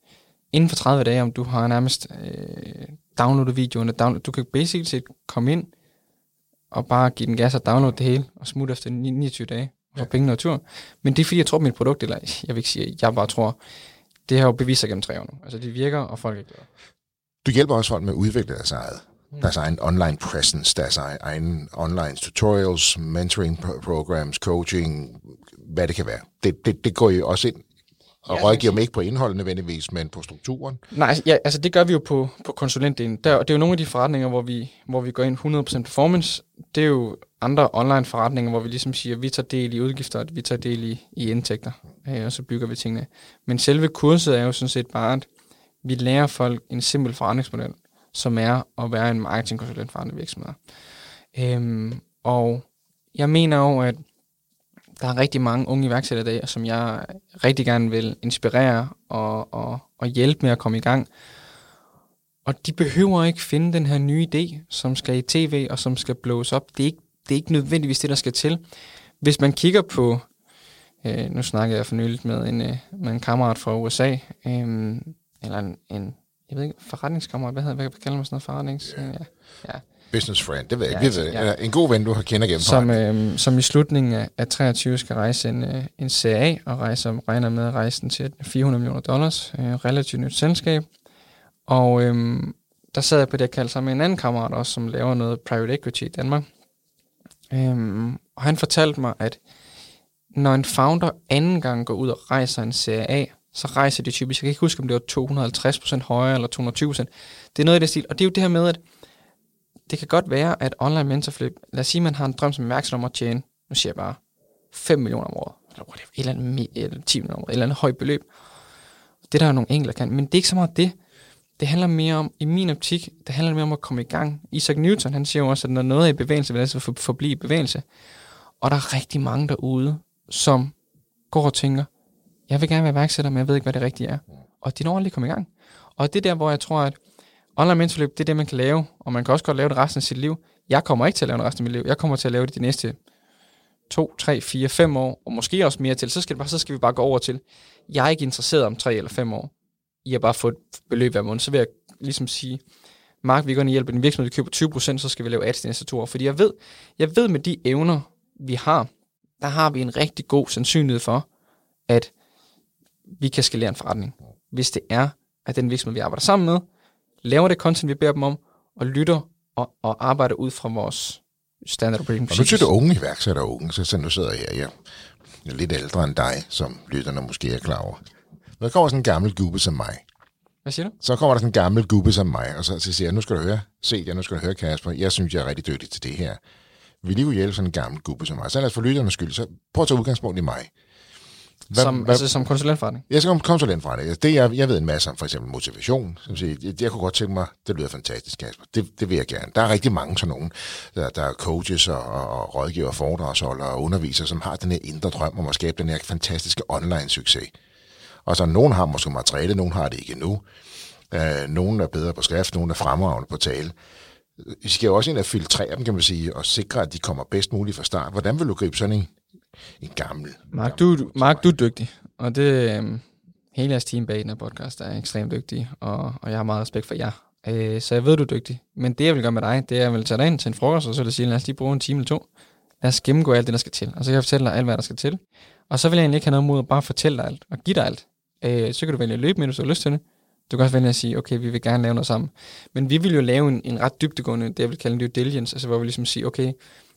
inden for 30 dage, om du har nærmest øh, downloadet videoerne, download, du kan basically set komme ind og bare give den gas og downloade det hele, og smutte efter 29 dage, og ja. penge og tur. Men det er fordi, jeg tror på mit produkt, eller jeg vil ikke sige, jeg bare tror, det har jo bevist sig gennem tre år nu. Altså det virker, og folk er glade. Du hjælper også folk med at udvikle deres eget. Mm. Deres egen online presence, deres egen online tutorials, mentoring programs, coaching, hvad det kan være. Det, det, det går jo også ind og ja, rådgiver dem ikke på indholdet nødvendigvis, men på strukturen? Nej, ja, altså det gør vi jo på, på konsulentdelen. Der, det er jo nogle af de forretninger, hvor vi, hvor vi går ind 100% performance. Det er jo andre online forretninger, hvor vi ligesom siger, at vi tager del i udgifter, at vi tager del i, i indtægter, øh, og så bygger vi tingene. Men selve kurset er jo sådan set bare, at vi lærer folk en simpel forretningsmodel, som er at være en marketingkonsulent for andre virksomheder. Øhm, og jeg mener jo, at der er rigtig mange unge iværksættere i dag, som jeg rigtig gerne vil inspirere og, og, og hjælpe med at komme i gang. Og de behøver ikke finde den her nye idé, som skal i tv og som skal blås op. Det er ikke, det er ikke nødvendigvis det, der skal til. Hvis man kigger på, øh, nu snakker jeg for nyligt med en, øh, med en kammerat fra USA, øh, eller en, en, jeg ved ikke, forretningskammerat, hvad, hedder, hvad kalder man sådan noget forretnings? Yeah. Ja, ja business friend, det ved jeg ja, ikke. Altså, ja. En god ven, du har kender gennem som, øh, som i slutningen af, af 23 skal rejse en, øh, en CA, og rejser, regner med at rejse den til 400 millioner dollars. Øh, relativt nyt selskab. Og øh, der sad jeg på det, jeg kaldte sammen med en anden kammerat også, som laver noget private equity i Danmark. Øh, og han fortalte mig, at når en founder anden gang går ud og rejser en CA, så rejser de typisk, jeg kan ikke huske, om det var 250% højere eller 220%. Det er noget i det stil. Og det er jo det her med, at det kan godt være, at online mentorflip, lad os sige, at man har en drøm som mærksom om at tjene, nu siger jeg bare, 5 millioner om året, eller whatever, et eller andet, eller 10 millioner om året, et eller andet højt beløb. Det der er nogle enkelte, kan, men det er ikke så meget det. Det handler mere om, i min optik, det handler mere om at komme i gang. Isaac Newton, han siger jo også, at når noget er i bevægelse, vil det altså forblive i bevægelse. Og der er rigtig mange derude, som går og tænker, jeg vil gerne være iværksætter, men jeg ved ikke, hvad det rigtige er. Og det når aldrig komme i gang. Og det er der, hvor jeg tror, at Online mentorløb, det er det, man kan lave, og man kan også godt lave det resten af sit liv. Jeg kommer ikke til at lave det resten af mit liv. Jeg kommer til at lave det de næste 2, 3, 4, 5 år, og måske også mere til. Så skal, det bare, så skal vi bare gå over til, jeg er ikke interesseret om 3 eller 5 år. I har bare få et beløb hver måned. Så vil jeg ligesom sige, Mark, vi går ind og hjælper din virksomhed, vi køber 20%, så skal vi lave ads de næste to år. Fordi jeg ved, jeg ved med de evner, vi har, der har vi en rigtig god sandsynlighed for, at vi kan skalere en forretning. Hvis det er, at den virksomhed, vi arbejder sammen med, laver det content, vi beder dem om, og lytter og, og arbejder ud fra vores standard operating procedures. Og nu siger du unge iværksætter unge, så, så nu sidder jeg, ja. lidt ældre end dig, som lytterne måske er klar over. Der kommer sådan en gammel gubbe som mig. Hvad siger du? Så kommer der sådan en gammel gubbe som mig, og så, så siger jeg, nu skal du høre, se jeg, nu skal du høre Kasper, jeg synes, jeg er rigtig dygtig til det her. Vi lige kunne hjælpe sådan en gammel gubbe som mig. Så lad os for lytternes skyld, så prøv at tage udgangspunkt i mig. Hvad, som, hvad, altså som konsulentforretning? Jeg skal konsulentforretning. Det, jeg, jeg ved en masse om, for eksempel motivation. Som siger, jeg, jeg kunne godt tænke mig, det lyder fantastisk, Kasper. Det, det vil jeg gerne. Der er rigtig mange sådan nogen, der, der er coaches og, og rådgiver, foredragsholdere og undervisere, som har den her indre drøm om at skabe den her fantastiske online-succes. Og så nogen har måske materiale, nogen har det ikke endnu. Uh, nogen er bedre på skrift, nogen er fremragende på tale. Vi skal jo også ind og filtrere dem, kan man sige, og sikre, at de kommer bedst muligt fra start. Hvordan vil du gribe sådan en en gammel... Mark, du, Mark, du er dygtig, og det, øh, hele jeres team bag den her podcast er ekstremt dygtig, og, og jeg har meget respekt for jer. Øh, så jeg ved, du er dygtig. Men det, jeg vil gøre med dig, det er, at jeg vil tage dig ind til en frokost, og så vil jeg sige, lad os lige bruge en time eller to. Lad os gennemgå alt det, der skal til. Og så kan jeg fortælle dig alt, hvad der skal til. Og så vil jeg egentlig ikke have noget mod at bare fortælle dig alt, og give dig alt. Øh, så kan du vælge at løbe med, hvis du har lyst til det. Du kan også vælge at sige, okay, vi vil gerne lave noget sammen. Men vi vil jo lave en, en ret dybtegående, det jeg vil kalde en due diligence, altså hvor vi ligesom siger, okay,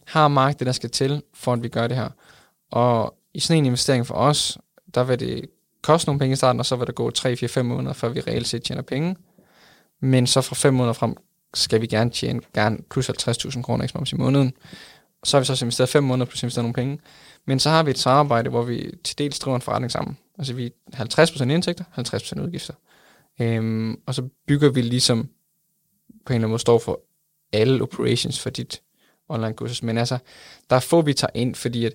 har Mark det, der skal til, for at vi gør det her? Og i sådan en investering for os, der vil det koste nogle penge i starten, og så vil der gå 3, 4, 5 måneder, før vi reelt set tjener penge. Men så fra 5 måneder frem skal vi gerne tjene gerne plus 50.000 kroner ekstra i måneden. Og så har vi så investeret 5 måneder plus investeret nogle penge. Men så har vi et samarbejde, hvor vi til dels driver en forretning sammen. Altså vi er 50% indtægter, 50% udgifter. Øhm, og så bygger vi ligesom på en eller anden måde står for alle operations for dit online kursus. Men altså, der er få, vi tager ind, fordi at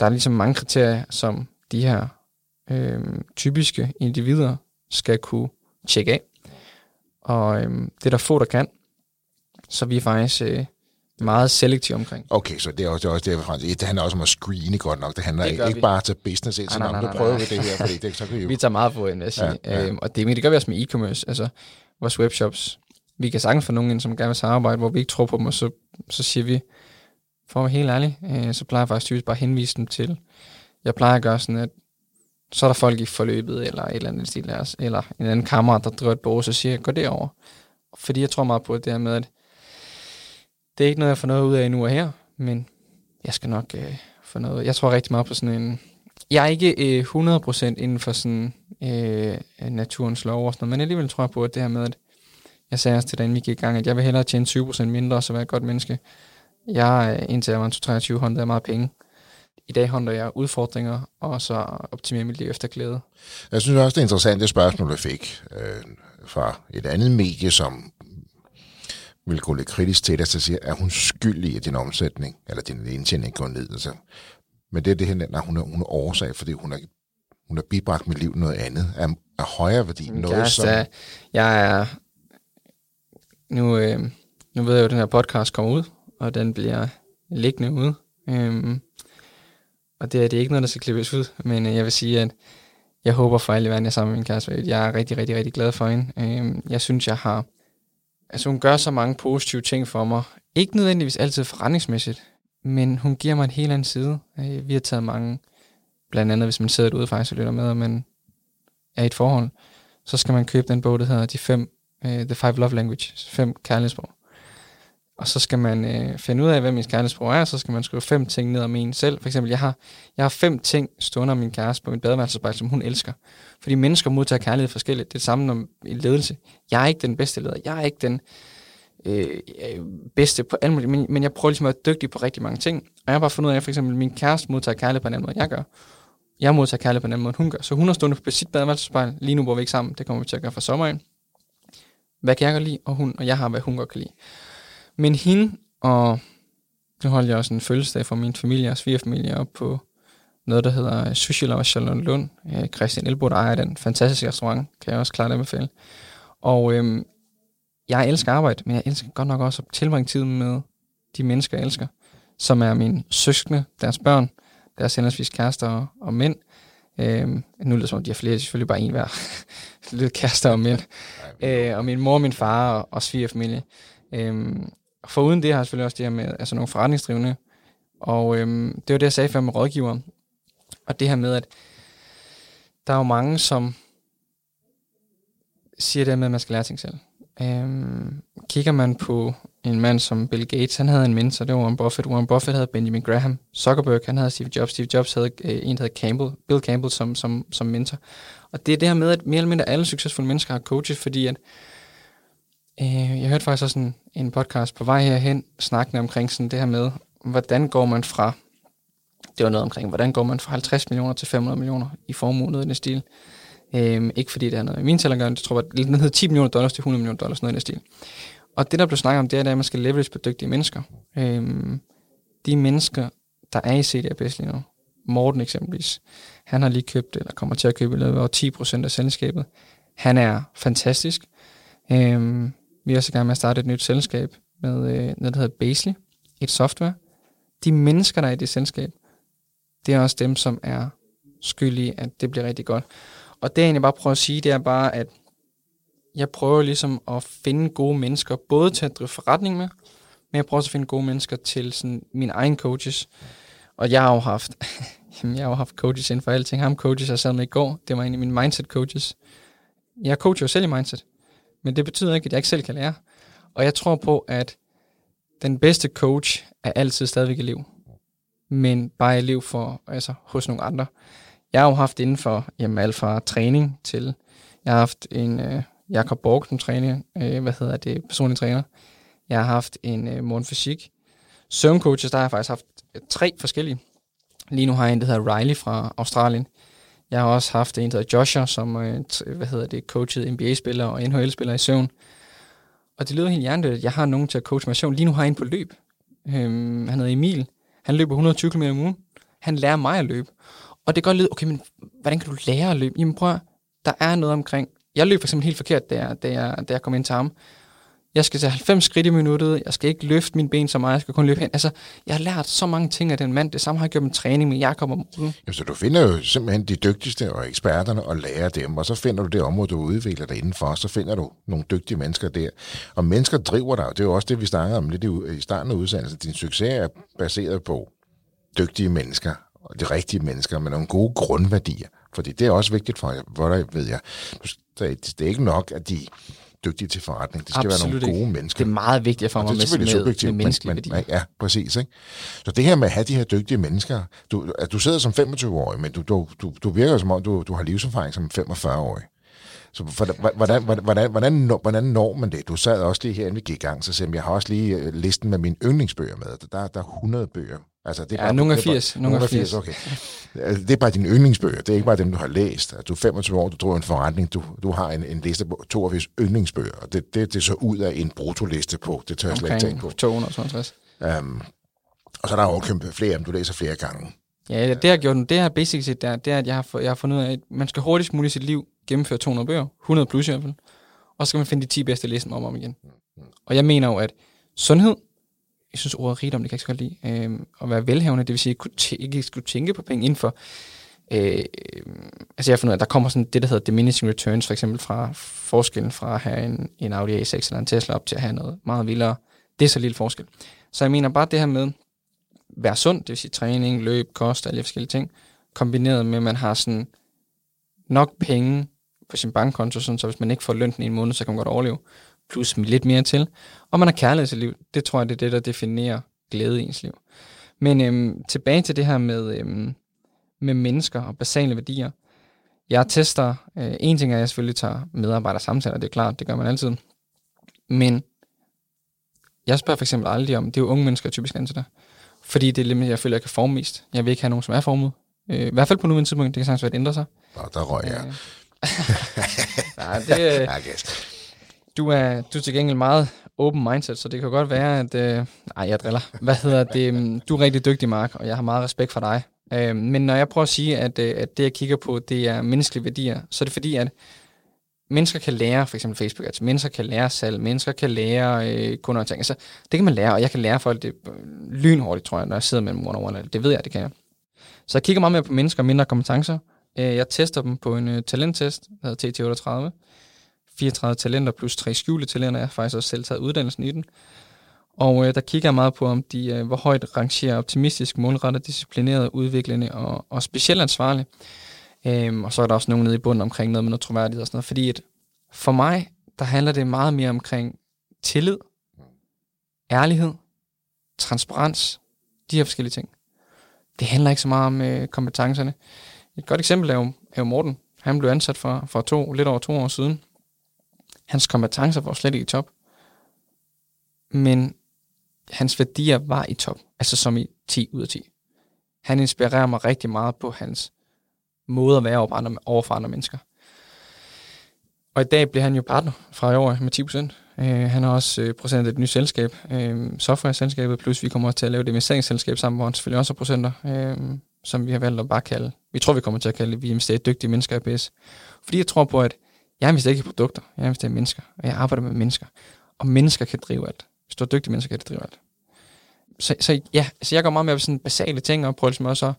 der er ligesom mange kriterier, som de her øh, typiske individer skal kunne tjekke af. Og øh, det er der få, der kan. Så vi er faktisk øh, meget selektive omkring. Okay, så det er også, det, er også derfor, det handler også om at screene godt nok. Det handler det ikke, ikke bare at tage business ind, så nej, nej, nej, nu prøver vi det her, fordi det, så kan vi jo... Vi tager meget på sige. Ja, ja. Øhm, og det, men det gør vi også med e-commerce, altså vores webshops. Vi kan sagtens få nogen ind, som gerne vil samarbejde, hvor vi ikke tror på dem, og så, så siger vi, for at være helt ærlig, øh, så plejer jeg faktisk typisk bare at henvise dem til. Jeg plejer at gøre sådan, at så er der folk i forløbet, eller et eller andet stil, eller en anden kammerat, der driver et bog, så siger jeg, gå derover. Fordi jeg tror meget på det her med, at det er ikke noget, jeg får noget ud af nu og her, men jeg skal nok øh, få noget. Jeg tror rigtig meget på sådan en... Jeg er ikke øh, 100% inden for sådan øh, naturens lov og sådan noget, men alligevel tror jeg på, at det her med, at jeg sagde også til dig, vi gik i gang, at jeg vil hellere tjene 20% mindre, og så være et godt menneske, jeg, indtil jeg var 23, håndtede jeg meget penge. I dag håndter jeg udfordringer, og så optimerer mit liv efter glæde. Jeg synes også, det er interessant det spørgsmål, du fik øh, fra et andet medie, som vil gå lidt kritisk til dig, så siger, er hun skyldig i, at din omsætning, eller din indtjening går ned? Altså, men det er det her, når hun er, hun er årsag, fordi hun har, hun har bibragt mit liv noget andet, er, er højere værdi. Noget, Kæreste, som... jeg er... Nu, øh, nu ved jeg jo, at den her podcast kommer ud, og den bliver liggende ude. Øhm, og det er, det er ikke noget, der skal klippes ud, men øh, jeg vil sige, at jeg håber for alle verden, jeg sammen med min kæreste. Jeg er rigtig, rigtig, rigtig glad for hende. Øhm, jeg synes, jeg har... Altså, hun gør så mange positive ting for mig. Ikke nødvendigvis altid forretningsmæssigt, men hun giver mig en helt anden side. Øh, vi har taget mange... Blandt andet, hvis man sidder derude faktisk og lytter med, og man er i et forhold, så skal man købe den bog, der hedder De fem, uh, The Five Love Languages, fem kærlighedssprog. Og så skal man øh, finde ud af, hvad min kærlighedssprog er, og så skal man skrive fem ting ned om en selv. For eksempel, jeg har, jeg har fem ting stående om min kæreste på mit badeværelsespejl, som hun elsker. Fordi mennesker modtager kærlighed forskelligt. Det er det samme om i ledelse. Jeg er ikke den bedste leder. Jeg er ikke den øh, øh bedste på alle mulige, men, men jeg prøver ligesom at være dygtig på rigtig mange ting. Og jeg har bare fundet ud af, at for eksempel min kæreste modtager kærlighed på en anden måde, jeg gør. Jeg modtager kærlighed på en anden måde, hun gør. Så hun har stående på sit badeværelsespejl. Lige nu bor vi ikke sammen. Det kommer vi til at gøre fra sommeren. Hvad kan jeg godt lide, og, hun, og jeg har, hvad hun godt kan lide. Men hende, og nu holder jeg også en fødselsdag for min familie og svigerfamilie op på noget, der hedder Sushi Lover Charlotte Lund. Christian Elbo, der ejer den fantastiske restaurant, kan jeg også klart anbefale. Og øhm, jeg elsker arbejde, men jeg elsker godt nok også at tilbringe tid med de mennesker, jeg elsker, som er mine søskende, deres børn, deres henholdsvis kærester og, og mænd. Øhm, nu lyder det som, de har flere, selvfølgelig bare en hver. Lidt kærester og mænd. Øh, og min mor, min far og, og svigerfamilie. Øhm, for uden det har jeg selvfølgelig også det her med altså nogle forretningsdrivende. Og øhm, det var det, jeg sagde før med rådgiver. Og det her med, at der er jo mange, som siger det med, at man skal lære ting selv. Øhm, kigger man på en mand som Bill Gates, han havde en mentor, det var Warren Buffett. Warren Buffett havde Benjamin Graham. Zuckerberg, han havde Steve Jobs. Steve Jobs havde øh, en, der hed Campbell, Bill Campbell som, som, som mentor. Og det er det her med, at mere eller mindre alle succesfulde mennesker har coaches, fordi at, øh, jeg hørte faktisk også en, en podcast på vej herhen, snakkende omkring sådan det her med, hvordan går man fra, det var noget omkring, hvordan går man fra 50 millioner til 500 millioner i formue, noget i den stil. Øh, ikke fordi det er noget i min tal at gøre, det tror jeg, det hedder 10 millioner dollars til 100 millioner dollars, noget i den stil. Og det, der blev snakket om, det er, at man skal leverage på dygtige mennesker. Øhm, de mennesker, der er i CDRBS lige nu, Morten eksempelvis, han har lige købt, eller kommer til at købe i løbet af 10% af selskabet. Han er fantastisk. Øhm, vi er også i gang med at starte et nyt selskab med øh, noget, der hedder Basely, et software. De mennesker, der er i det selskab, det er også dem, som er skyldige, at det bliver rigtig godt. Og det jeg egentlig bare prøver at sige, det er bare, at jeg prøver ligesom at finde gode mennesker, både til at drive forretning med, men jeg prøver også at finde gode mennesker til sådan min egen coaches. Og jeg har jo haft, jamen jeg har jo haft coaches inden for alting. Ham coaches, jeg sad med i går, det var en af mine mindset coaches. Jeg coacher jo selv i mindset, men det betyder ikke, at jeg ikke selv kan lære. Og jeg tror på, at den bedste coach er altid stadigvæk elev. Men bare elev for, altså hos nogle andre. Jeg har jo haft inden for, jamen alt fra træning til, jeg har haft en, øh, Jakob Borg som træner, øh, hvad hedder det, personlig træner. Jeg har haft en øh, morgen fysik. Søvncoaches, der har jeg faktisk haft tre forskellige. Lige nu har jeg en, der hedder Riley fra Australien. Jeg har også haft en, der hedder Joshua, som hvad hedder det, coachet NBA-spillere og NHL-spillere i søvn. Og det lyder helt hjernedødt. Jeg har nogen til at coache mig i søvn. Lige nu har jeg en på løb. Øhm, han hedder Emil. Han løber 120 km om ugen. Han lærer mig at løbe. Og det kan godt lyde, okay, men hvordan kan du lære at løbe? Jamen prøv der er noget omkring jeg løb for eksempel helt forkert, da jeg, da jeg, da jeg kom ind til ham. Jeg skal tage 90 skridt i minuttet, jeg skal ikke løfte mine ben så meget, jeg skal kun løbe hen. Altså, jeg har lært så mange ting af den mand. Det samme har jeg gjort med træning med Jakob om Morten. Jamen, så du finder jo simpelthen de dygtigste og eksperterne og lærer dem, og så finder du det område, du udvikler dig indenfor, og så finder du nogle dygtige mennesker der. Og mennesker driver dig, det er jo også det, vi snakkede om lidt i starten af udsendelsen. Din succes er baseret på dygtige mennesker, og de rigtige mennesker med nogle gode grundværdier. Fordi det er også vigtigt for dig, ved jeg. Det er ikke nok, at de dygtige til forretning. Det skal Absolut være nogle gode ikke. mennesker. Det er meget vigtigt for mig med, med, med menneskelige værdier. Ja, præcis. Ikke? Så det her med at have de her dygtige mennesker, du, at du sidder som 25-årig, men du, du, du, du virker som om, du, du har livserfaring som 45-årig. Så hvordan, hvordan, hvordan, hvordan, hvordan når man det? Du sad også lige her, inden vi gik i gang, så sagde jeg, jeg har også lige øh, listen med mine yndlingsbøger med. Der, der er 100 bøger Altså, det er ja, bare, nogle af 80. Nogle af 80, okay. Altså, det er bare dine yndlingsbøger, det er ikke bare dem, du har læst. Altså, du er 25 år, du driver en forretning, du, du har en, en liste på 82 yndlingsbøger, og det, det, det er så ud af en brutoliste på, det tør jeg slet ikke tænke på. 260. Um, og så er der jo kæmpe flere, om du læser flere gange. Ja, det har gjort, det har basic set, det er, det er, at jeg har, jeg har fundet ud af, at man skal hurtigst muligt i sit liv gennemføre 200 bøger, 100 plus i hvert fald, og så skal man finde de 10 bedste listen om og om igen. Og jeg mener jo, at sundhed, jeg synes ordet rigdom, det kan jeg ikke så godt lide, øh, at være velhavende, det vil sige, at ikke skulle tænke på penge inden for, øh, altså jeg har fundet ud af, at der kommer sådan det, der hedder diminishing returns, for eksempel fra forskellen fra at have en, en Audi A6 eller en Tesla op til at have noget meget vildere. Det er så lille forskel. Så jeg mener bare det her med, at være sund, det vil sige træning, løb, kost, alle de forskellige ting, kombineret med, at man har sådan nok penge på sin bankkonto, sådan, så hvis man ikke får løn i en måned, så kan man godt overleve plus lidt mere til. Og man har kærlighed til liv. Det tror jeg, det er det, der definerer glæde i ens liv. Men øhm, tilbage til det her med, øhm, med mennesker og basale værdier. Jeg tester, øh, en ting er, at jeg selvfølgelig tager medarbejdersamtaler, det er klart, det gør man altid. Men jeg spørger for eksempel aldrig om, det er jo unge mennesker typisk til dig. Fordi det er lidt, jeg føler, jeg kan forme mest. Jeg vil ikke have nogen, som er formet. Øh, I hvert fald på nuværende tidspunkt, det kan sagtens være, at det ændrer sig. Nå, der røg jeg. Øh, nej, det, øh, du er, du er til gengæld meget open mindset, så det kan godt være, at... Øh, nej, jeg driller. Hvad hedder det? Øhm, du er rigtig dygtig, Mark, og jeg har meget respekt for dig. Øh, men når jeg prøver at sige, at, øh, at det, jeg kigger på, det er menneskelige værdier, så er det fordi, at mennesker kan lære, for eksempel Facebook, altså mennesker kan lære salg, mennesker kan lære øh, ting. Altså, det kan man lære, og jeg kan lære folk det øh, lynhurtigt, tror jeg, når jeg sidder med dem one on one. Det ved jeg, det kan jeg. Så jeg kigger meget mere på mennesker og mindre kompetencer. Øh, jeg tester dem på en øh, talenttest, der hedder TT38. 34 talenter plus tre skjulte talenter. Jeg har faktisk også selv taget uddannelsen i den. Og øh, der kigger jeg meget på, om de, øh, hvor højt rangerer optimistisk, målrettet, disciplineret, udviklende og, og specielt ansvarlig. Øhm, og så er der også nogen nede i bunden omkring noget med noget troværdighed og sådan noget. Fordi at for mig, der handler det meget mere omkring tillid, ærlighed, transparens, de her forskellige ting. Det handler ikke så meget om øh, kompetencerne. Et godt eksempel er jo, er jo Morten. Han blev ansat for, for to, lidt over to år siden. Hans kompetencer var slet ikke i top. Men hans værdier var i top. Altså som i 10 ud af 10. Han inspirerer mig rigtig meget på hans måde at være over for andre, over for andre mennesker. Og i dag bliver han jo partner fra i år med 10 procent. Øh, han har også øh, procent af et nyt selskab, øh, software-selskabet, plus vi kommer til at lave det investeringsselskab sammen, hvor han selvfølgelig også har procenter, øh, som vi har valgt at bare kalde, vi tror vi kommer til at kalde det, vi investerer dygtige mennesker i APS. Fordi jeg tror på, at jeg investerer ikke i produkter, jeg investerer i mennesker, og jeg arbejder med mennesker. Og mennesker kan drive alt. Hvis du er dygtige mennesker, kan det drive alt. Så, så ja, så jeg går meget mere på sådan basale ting, og prøver ligesom også at,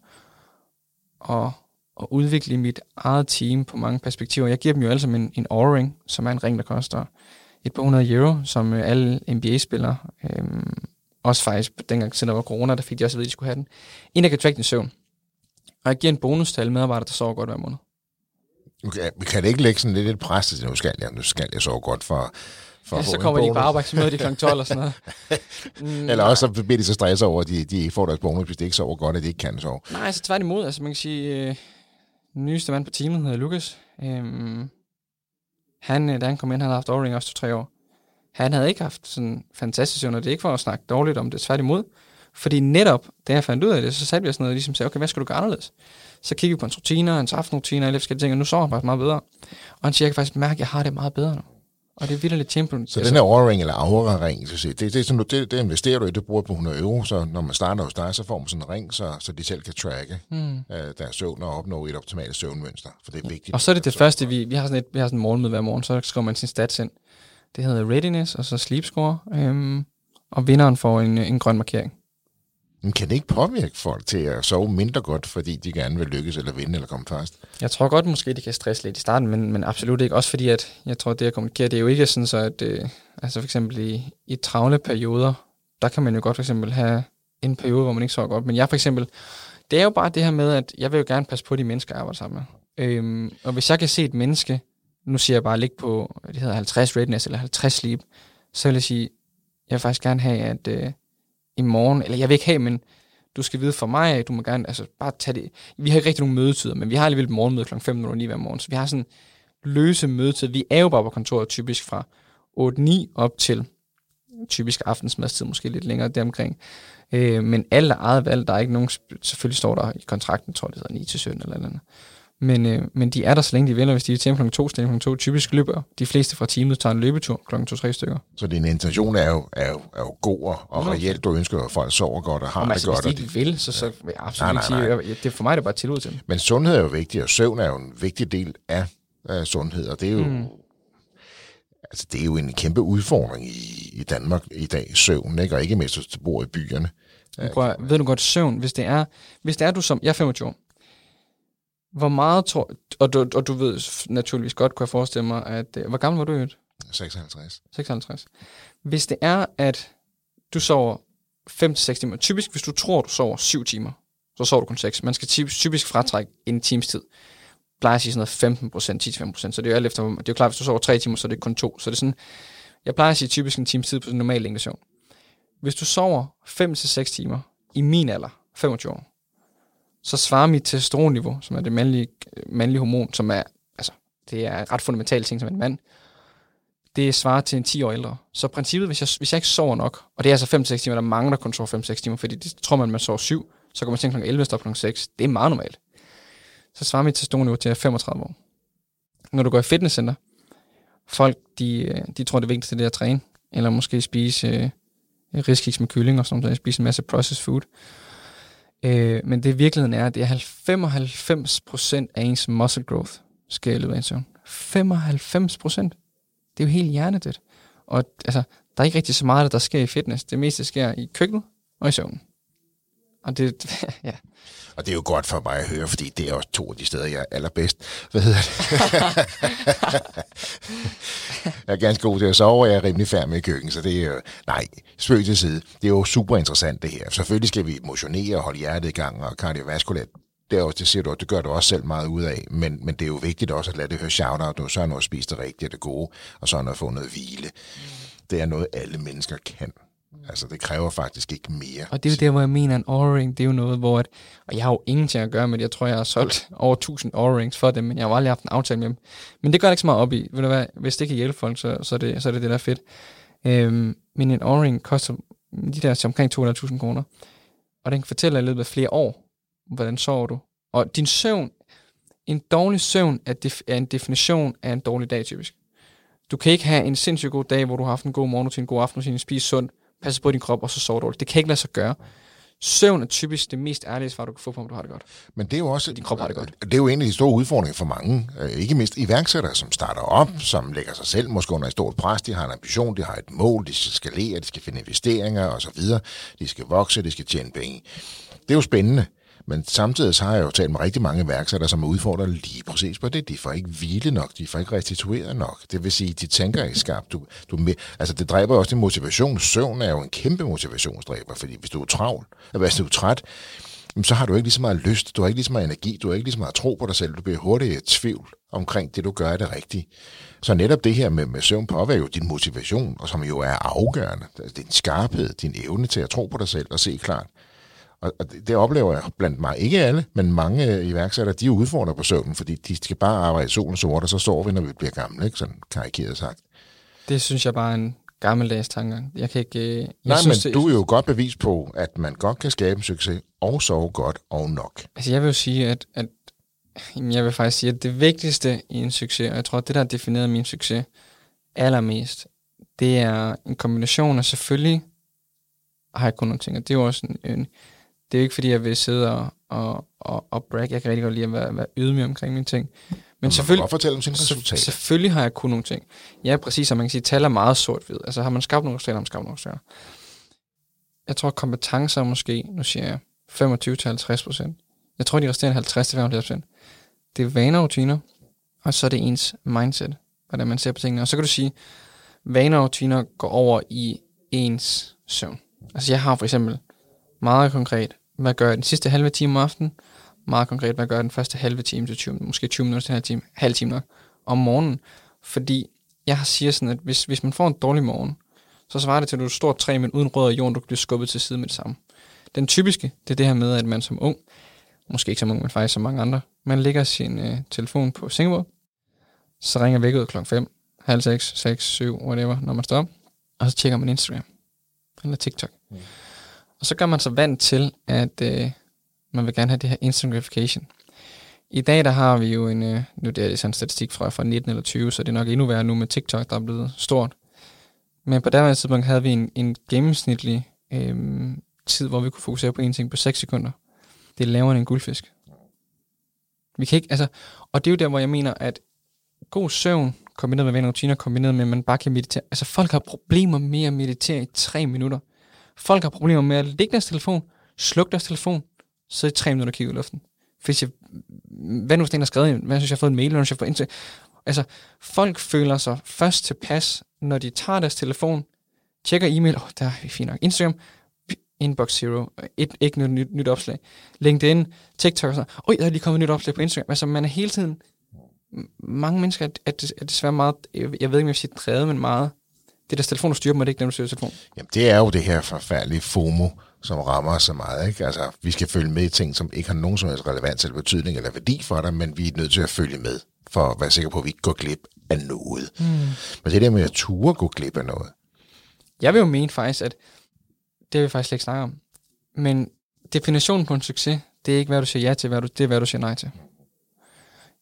at, at udvikle mit eget team på mange perspektiver. Jeg giver dem jo alle sammen en, en O-ring, som er en ring, der koster et par hundrede euro, som øh, alle NBA-spillere, øhm, også faktisk dengang, siden der var corona, der fik de også at vide, at de skulle have den. En, der kan track din søvn. Og jeg giver en bonus til alle medarbejdere, der sover godt hver måned. Okay, vi kan det ikke lægge sådan lidt et pres til, nu skal jeg, nu skal jeg sove godt for, for ja, så kommer de ikke på arbejde, så møder de kl. 12 og sådan noget. Mm, Eller også så bliver de så stresset over, at de, de får deres bonus, hvis de ikke sover godt, at de ikke kan sove. Nej, så tværtimod. Altså man kan sige, øh, den nyeste mand på teamet hedder Lukas. Øhm, han, øh, da han kom ind, han havde haft overring også to-tre år. Han havde ikke haft sådan fantastisk søvn, og det er ikke for at snakke dårligt om det, tværtimod. Fordi netop, da jeg fandt ud af det, så satte vi os sådan noget, og ligesom sagde, okay, hvad skal du gøre anderledes? Så kiggede vi på hans rutiner, hans aftenrutiner, alle forskellige ting, og nu sover han faktisk meget bedre. Og han siger, jeg kan faktisk mærke, at jeg har det meget bedre nu. Og det er vildt lidt champion. Så altså, den her overring eller aura-ring, så det, det, det, det, det, investerer du i, det bruger på 100 euro, så når man starter hos dig, så får man sådan en ring, så, så de selv kan tracke mm. uh, deres søvn og opnå et optimalt søvnmønster, for det er vigtigt. Og så er det det første, vi, vi har sådan et, vi har sådan en morgenmøde hver morgen, så skriver man sin stats ind. Det hedder readiness, og så sleep score, øhm, og vinderen får en, en grøn markering. Men kan det ikke påvirke folk til at sove mindre godt, fordi de gerne vil lykkes eller vinde eller komme først? Jeg tror godt, måske de kan stresse lidt i starten, men, men absolut ikke. Også fordi, at jeg tror, det at kommunikere, det er jo ikke sådan så, at øh, altså for eksempel i, i travle perioder, der kan man jo godt for eksempel have en periode, hvor man ikke sover godt. Men jeg for eksempel, det er jo bare det her med, at jeg vil jo gerne passe på de mennesker, jeg arbejder sammen med. Øhm, og hvis jeg kan se et menneske, nu siger jeg bare, ligge på, det hedder 50 readiness eller 50 sleep, så vil jeg sige, jeg vil faktisk gerne have, at øh, i morgen, eller jeg vil ikke have, men du skal vide for mig, du må gerne, altså bare tage det. Vi har ikke rigtig nogen mødetider, men vi har alligevel et morgenmøde kl. 5.09 hver morgen, så vi har sådan løse mødetider. Vi er jo bare på kontoret typisk fra 8-9 op til typisk aftensmadstid, måske lidt længere deromkring. Øh, men alle er eget valg, der er ikke nogen, selvfølgelig står der i kontrakten, tror jeg det hedder 9 til 17 eller andet. Men, øh, men de er der, så længe de vil, og hvis de er til kl. 2, så kl. 2. Typisk løber de fleste fra teamet tager en løbetur kl. 2-3 stykker. Så din intention er jo, er jo, er jo god, og, og reelt du ønsker, at folk sover godt og har Jamen, det altså, godt. Hvis de ikke vil, så, så vil jeg absolut nej, nej, nej. sige, det, for mig er det bare tillid til dem. Men sundhed er jo vigtigt, og søvn er jo en vigtig del af, af sundhed, og det er jo... Mm. Altså, det er jo en kæmpe udfordring i, i Danmark i dag, søvn, ikke? og ikke mindst, hvis du bor i byerne. Prøv, ved du godt, søvn, hvis det er, hvis det er du som, jeg er 25 hvor meget tror og du, og du ved naturligvis godt, kunne jeg forestille mig, at, øh, hvor gammel var du i 56. 56. Hvis det er, at du sover 5-6 timer, typisk hvis du tror, du sover 7 timer, så sover du kun 6. Man skal typisk fratrække en times tid. Plejer at sige sådan noget 15 procent, 10-15 procent, så det er jo alt efter, det er jo klart, hvis du sover 3 timer, så er det kun 2. Så det er sådan, jeg plejer at sige typisk en times tid på en normal længde søvn. Hvis du sover 5-6 timer i min alder, 25 år, så svarer mit testosteronniveau, som er det mandlige, mandlige hormon, som er, altså, det er ret fundamentalt ting som en mand, det svarer til en 10 år ældre. Så princippet, hvis jeg, hvis jeg ikke sover nok, og det er altså 5-6 timer, der mangler kun sover 5-6 timer, fordi det tror man, man sover 7, så går man til kl. 11 og kl. 6. Det er meget normalt. Så svarer mit testosteronniveau til 35 år. Når du går i fitnesscenter, folk, de, øh, de tror, det vigtigste det er at træne, eller måske spise øh, riskiks med kylling og sådan noget, spise en masse processed food. Øh, men det virkeligheden er, at det er 95% af ens muscle growth skal i løbet af en søvn. 95%. Det er jo helt hjernedødt. Og altså, der er ikke rigtig så meget, der sker i fitness. Det meste sker i køkkenet og i søvnen. Og det, ja. Og det er jo godt for mig at høre, fordi det er også to af de steder, jeg er allerbedst. Hvad hedder det? jeg er ganske god til at sove, og jeg er rimelig færdig med køkken, så det er jo, nej, spøg til side. Det er jo super interessant det her. Selvfølgelig skal vi motionere og holde hjertet i gang, og kardiovaskulært det, er også, det siger du, det gør du også selv meget ud af, men, men det er jo vigtigt også at lade det høre shout-out, du så er noget spist det rigtige og det gode, og så er noget få noget hvile. Det er noget, alle mennesker kan. Altså, det kræver faktisk ikke mere. Og det er jo der, hvor jeg mener, en aura-ring, det er jo noget, hvor... At, og jeg har jo ingenting at gøre med det. Jeg tror, jeg har solgt over 1000 aura-rings for dem, men jeg har jo aldrig haft en aftale med dem. Men det gør det ikke så meget op i. Ved du hvad? Hvis det kan hjælpe folk, så, så, er, det, så er det det, der er fedt. Øhm, men en aura-ring koster de der til omkring 200.000 kroner. Og den kan fortælle dig i løbet af flere år, hvordan sover du. Og din søvn, en dårlig søvn er, def, er en definition af en dårlig dag typisk. Du kan ikke have en sindssygt god dag, hvor du har haft en god morgen, en god aften, spise sundt, passe på din krop, og så sover dårligt. Det kan ikke lade sig gøre. Søvn er typisk det mest ærlige svar, du kan få på, om du har det godt. Men det er jo også... Din krop har det godt. Det er jo en af de store udfordringer for mange. Øh, ikke mindst iværksættere, som starter op, som lægger sig selv måske under et stort pres. De har en ambition, de har et mål, de skal skalere, de skal finde investeringer osv. De skal vokse, de skal tjene penge. Det er jo spændende. Men samtidig så har jeg jo talt med rigtig mange værksætter, som udfordrer lige præcis på det. De får ikke hvile nok, de får ikke restitueret nok. Det vil sige, de tænker ikke skarpt. Du, du, altså det dræber også din motivation. Søvn er jo en kæmpe motivationsdræber, fordi hvis du er travl, eller hvis du er træt, så har du ikke lige så meget lyst, du har ikke lige så meget energi, du har ikke lige så meget tro på dig selv, du bliver hurtigt i tvivl omkring det, du gør er det rigtige. Så netop det her med, med søvn påvirker jo din motivation, og som jo er afgørende. Altså, din skarphed, din evne til at tro på dig selv og se klart. Og, og det, det oplever jeg blandt mig. Ikke alle, men mange iværksættere, de er udfordret på søvnen, fordi de skal bare arbejde i solen sort, og så sover vi, når vi bliver gamle, ikke? sådan karikeret sagt. Det synes jeg bare er en gammeldags tanke. Jeg kan ikke... Jeg Nej, synes, men det, du er jo godt bevis på, at man godt kan skabe en succes og sove godt og nok. Altså jeg vil jo sige, at, at jeg vil faktisk sige, at det vigtigste i en succes, og jeg tror, at det, der har defineret min succes allermest, det er en kombination af selvfølgelig har jeg kun nogle ting, og det er jo også en, en det er jo ikke, fordi jeg vil sidde og, og, og, og brag. Jeg kan rigtig godt lide at være, være ydmyg omkring mine ting. Men, Men selvfølgelig, fortælle om sine resultater. Selvfølgelig har jeg kun nogle ting. Ja, præcis, som man kan sige, tal er meget sort-hvid. Altså har man skabt nogle resultater, har man skabt nogle resultater. Jeg tror, kompetencer måske, nu siger jeg, 25-50 procent. Jeg tror, de resterende 50-55 procent. Det er vaner og rutiner, og så er det ens mindset, hvordan man ser på tingene. Og så kan du sige, vaner og rutiner går over i ens søvn. Altså jeg har for eksempel meget konkret, hvad gør jeg den sidste halve time om aftenen? Meget konkret, hvad gør jeg den første halve time til 20, måske 20 minutter til en halv time, halv time nok, om morgenen. Fordi jeg siger sådan, at hvis, hvis man får en dårlig morgen, så svarer det til, at du er stort træ, men uden rød og jorden, du bliver skubbet til side med det samme. Den typiske, det er det her med, at man som ung, måske ikke som ung, men faktisk som mange andre, man lægger sin øh, telefon på sengebordet, så ringer vækket klokken 5, halv 6, 6, 7, whatever, når man står op, og så tjekker man Instagram eller TikTok. Mm. Og så gør man sig vant til, at øh, man vil gerne have det her instant gratification. I dag der har vi jo en, øh, nu det er sådan en statistik fra, fra 19 eller 20, så det er nok endnu værre nu med TikTok, der er blevet stort. Men på daværende tidspunkt havde vi en, en gennemsnitlig øh, tid, hvor vi kunne fokusere på en ting på 6 sekunder. Det er lavere end en guldfisk. Vi kan ikke, altså, og det er jo der, hvor jeg mener, at god søvn, kombineret med venner rutiner, kombineret med, at man bare kan meditere. Altså folk har problemer med at meditere i tre minutter. Folk har problemer med at lægge deres telefon, slukke deres telefon, så i tre minutter kigge i luften. Hvis jeg, hvad nu hvis den har skrevet, hvad synes jeg har fået en mail, hvad synes jeg har fået Altså, folk føler sig først tilpas, når de tager deres telefon, tjekker e-mail, åh, oh, der er fint nok. Instagram, inbox zero, et, ikke noget nyt, nyt opslag. LinkedIn, TikTok og sådan, oj, der er lige kommet et nyt opslag på Instagram. Altså, man er hele tiden, mange mennesker er, er, er desværre meget, jeg ved ikke, om jeg vil sige drevet, men meget det der telefon, du styrer dem, er det ikke dem, du styrer telefon? Jamen, det er jo det her forfærdelige FOMO, som rammer så meget. Ikke? Altså, vi skal følge med i ting, som ikke har nogen som helst relevans eller betydning eller værdi for dig, men vi er nødt til at følge med, for at være sikker på, at vi ikke går glip af noget. Mm. Men det der med at ture gå glip af noget. Jeg vil jo mene faktisk, at det vil vi faktisk slet ikke snakke om. Men definitionen på en succes, det er ikke, hvad du siger ja til, hvad du, det er, hvad du siger nej til.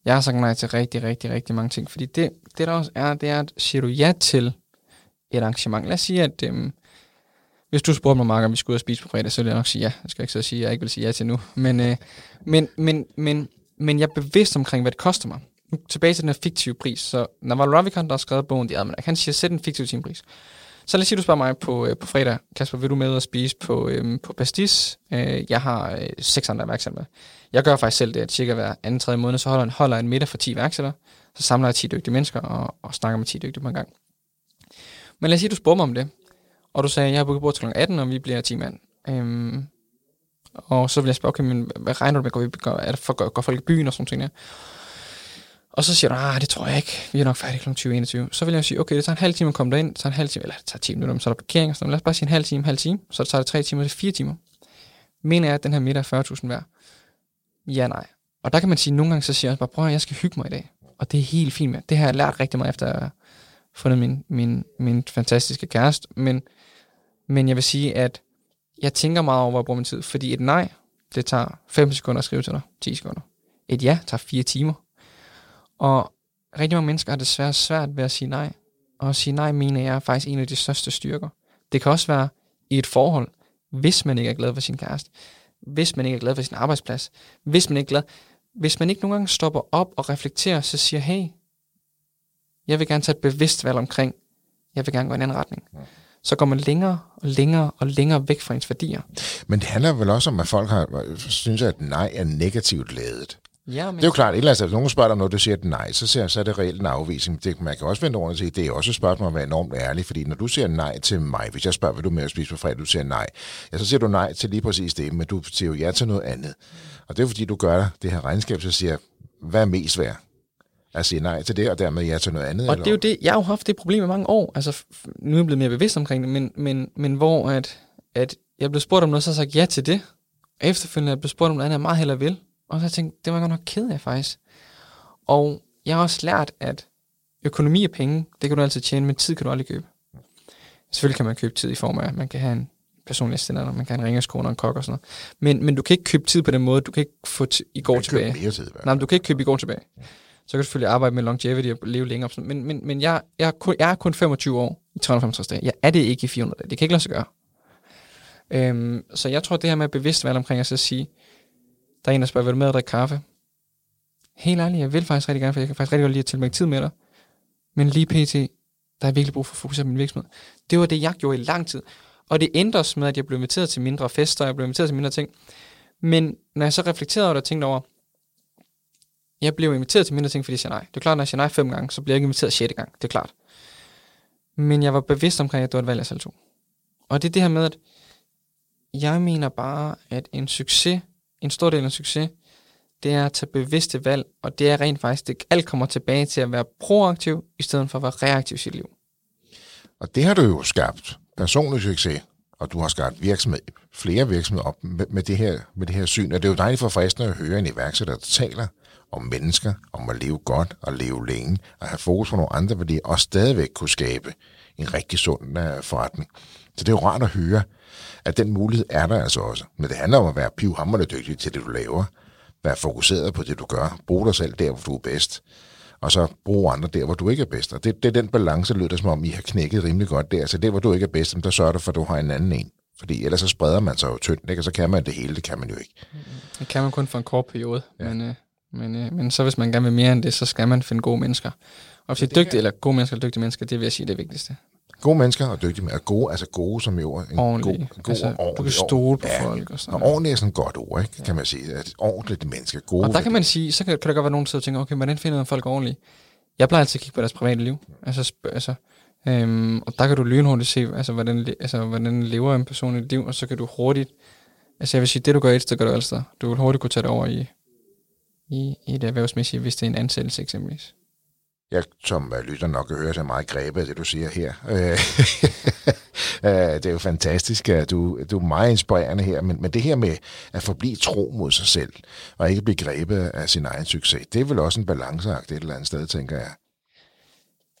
Jeg har sagt nej til rigtig, rigtig, rigtig mange ting, fordi det, det der også er, det er, at siger du ja til et arrangement. Lad os sige, at øhm, hvis du spurgte mig, Mark, om vi skulle ud og spise på fredag, så ville jeg nok sige ja. Jeg skal ikke så sige, at jeg ikke vil sige ja til nu. Men, øh, men, men, men, men jeg er bevidst omkring, hvad det koster mig. Nu tilbage til den her fiktive pris. Så Naval Ravikant, der har skrevet bogen, de men han kan sæt en fiktiv timepris. Så lad os sige, du spørger mig på, øh, på fredag, Kasper, vil du med at spise på, øh, på Pastis? Øh, jeg har øh, seks andre iværksættere. Jeg gør faktisk selv det, at cirka hver anden, tredje måned, så holder en, holder en middag for 10 iværksættere. Så samler jeg 10 dygtige mennesker og, og snakker med 10 dygtige på en gang. Men lad os sige, du spurgte mig om det, og du sagde, at jeg har booket bord til kl. 18, og vi bliver 10 mand. Øhm, og så vil jeg spørge, okay, men hvad regner du med, går, vi, går, er det for, går, går folk i byen og sådan ting der? Og så siger du, ah, det tror jeg ikke, vi er nok færdige kl. 2021. Så vil jeg sige, okay, det tager en halv time at komme derind, det tager en halv time, eller det tager 10 minutter, så er der parkering, så lad os bare sige en halv time, halv time, så det tager det 3 timer til 4 timer. Mener jeg, at den her middag er 40.000 værd? Ja, nej. Og der kan man sige, at nogle gange så siger jeg bare, prøv at jeg skal hygge mig i dag. Og det er helt fint med. Det har jeg lært rigtig meget efter fundet min, min, min fantastiske kæreste. Men, men jeg vil sige, at jeg tænker meget over, hvor jeg bruger min tid. Fordi et nej, det tager 5 sekunder at skrive til dig. 10 sekunder. Et ja tager 4 timer. Og rigtig mange mennesker har desværre svært ved at sige nej. Og at sige nej, mener jeg er faktisk en af de største styrker. Det kan også være i et forhold, hvis man ikke er glad for sin kæreste. Hvis man ikke er glad for sin arbejdsplads. Hvis man ikke er glad. Hvis man ikke nogle gange stopper op og reflekterer, så siger, hey, jeg vil gerne tage et bevidst valg omkring, jeg vil gerne gå i en anden retning. Så går man længere og længere og længere væk fra ens værdier. Men det handler vel også om, at folk har, synes, at nej er negativt lavet. Ja, men Det er jo klart, et eller andet, hvis nogen spørger dig, når du siger et nej, så, siger, så er det reelt en afvisning. Det, man kan også vende over og sige, det er også et spørgsmål om at være enormt ærlig, fordi når du siger nej til mig, hvis jeg spørger, hvad du med at spise på fredag, du siger nej, ja, så siger du nej til lige præcis det, men du siger jo ja til noget andet. Og det er fordi, du gør det her regnskab, så siger, hvad er mest værd? At sige nej til det, og dermed ja til noget andet? Og eller? det er jo det, jeg har jo haft det problem i mange år. Altså, nu er jeg blevet mere bevidst omkring det, men, men, men hvor at, at jeg blev spurgt om noget, så har jeg sagt ja til det. Og efterfølgende er jeg blevet spurgt om noget andet, jeg meget hellere vil. Og så har jeg tænkt, det var jeg godt nok ked af faktisk. Og jeg har også lært, at økonomi og penge, det kan du altid tjene, men tid kan du aldrig købe. Selvfølgelig kan man købe tid i form af, at man kan have en personlig assistent, eller man kan have en ringeskone og en kok og sådan noget. Men, men du kan ikke købe tid på den måde, du kan ikke få t- i går tilbage. mere tid, Nej, men du kan ikke købe i går tilbage. Så kan du selvfølgelig arbejde med longevity og leve længere. Men, men, men jeg, jeg, er kun, jeg er kun 25 år i 365 dage. Jeg er det ikke i 400 dage. Det kan ikke lade sig gøre. Øhm, så jeg tror, det her med bevidst valg omkring at så sige, der er en, der spørger, vil du med at drikke kaffe? Helt ærligt, jeg vil faktisk rigtig gerne, for jeg kan faktisk rigtig godt lide at tilbringe tid med dig. Men lige pt, der er virkelig brug for at fokusere på min virksomhed. Det var det, jeg gjorde i lang tid. Og det ændres med, at jeg blev inviteret til mindre fester, jeg blev inviteret til mindre ting. Men når jeg så reflekterede over det og tænkte over, jeg blev inviteret til mindre ting, fordi jeg siger nej. Det er klart, når jeg siger nej fem gange, så bliver jeg ikke inviteret sjette gang. Det er klart. Men jeg var bevidst omkring, at det var et valg, jeg selv tog. Og det er det her med, at jeg mener bare, at en succes, en stor del af en succes, det er at tage bevidste valg, og det er rent faktisk, det alt kommer tilbage til at være proaktiv, i stedet for at være reaktiv i sit liv. Og det har du jo skabt personlig succes, og du har skabt virksomhed, flere virksomheder op med, med, det her, med det her syn. Og det er jo dejligt for fristende at høre en iværksætter, der taler om mennesker, om at leve godt og leve længe, og have fokus på nogle andre værdier, og stadigvæk kunne skabe en rigtig sund uh, forretning. Så det er jo rart at høre, at den mulighed er der altså også. Men det handler om at være pivhammerende dygtig til det, du laver. Være fokuseret på det, du gør. Brug dig selv der, hvor du er bedst. Og så bruge andre der, hvor du ikke er bedst. Og det, det er den balance, lyder det som om, I har knækket rimelig godt der. Så der, hvor du ikke er bedst, der sørger du for, at du har en anden en. Fordi ellers så spreder man sig jo tyndt, ikke? og så kan man det hele, det kan man jo ikke. Det kan man kun for en kort periode, ja. men, øh, men, øh, men så hvis man gerne vil mere end det, så skal man finde gode mennesker. Og hvis det er dygtige, eller gode mennesker eller dygtige mennesker, det vil jeg sige det er det vigtigste. Gode mennesker og dygtige mennesker. Gode, altså gode som jo er en Ordentlige. god, god altså, og ordentlig. du kan stole på ja. folk og sådan Og noget. ordentligt er sådan et godt ord, ikke? kan man sige. At ordentligt mennesker, gode Og der kan man sige, så kan, kan der godt være nogen, der og tænker, okay, hvordan finder man folk ordentlige? Jeg plejer altid at kigge på deres private liv. Altså, altså, øhm, og der kan du lynhurtigt se, altså, hvordan, altså, hvordan lever en person i et liv, og så kan du hurtigt, altså jeg vil sige, det du gør et sted, gør du alle steder. Du vil hurtigt kunne tage det over i, i, i det erhvervsmæssige, hvis det er en ansættelse eksempelvis. Jeg, som uh, lytter nok kan høre, så er meget grebet af det, du siger her. Øh, øh, det er jo fantastisk, at du, du er meget inspirerende her, men, men det her med at forblive tro mod sig selv, og ikke blive grebet af sin egen succes, det er vel også en balanceagt et eller andet sted, tænker jeg.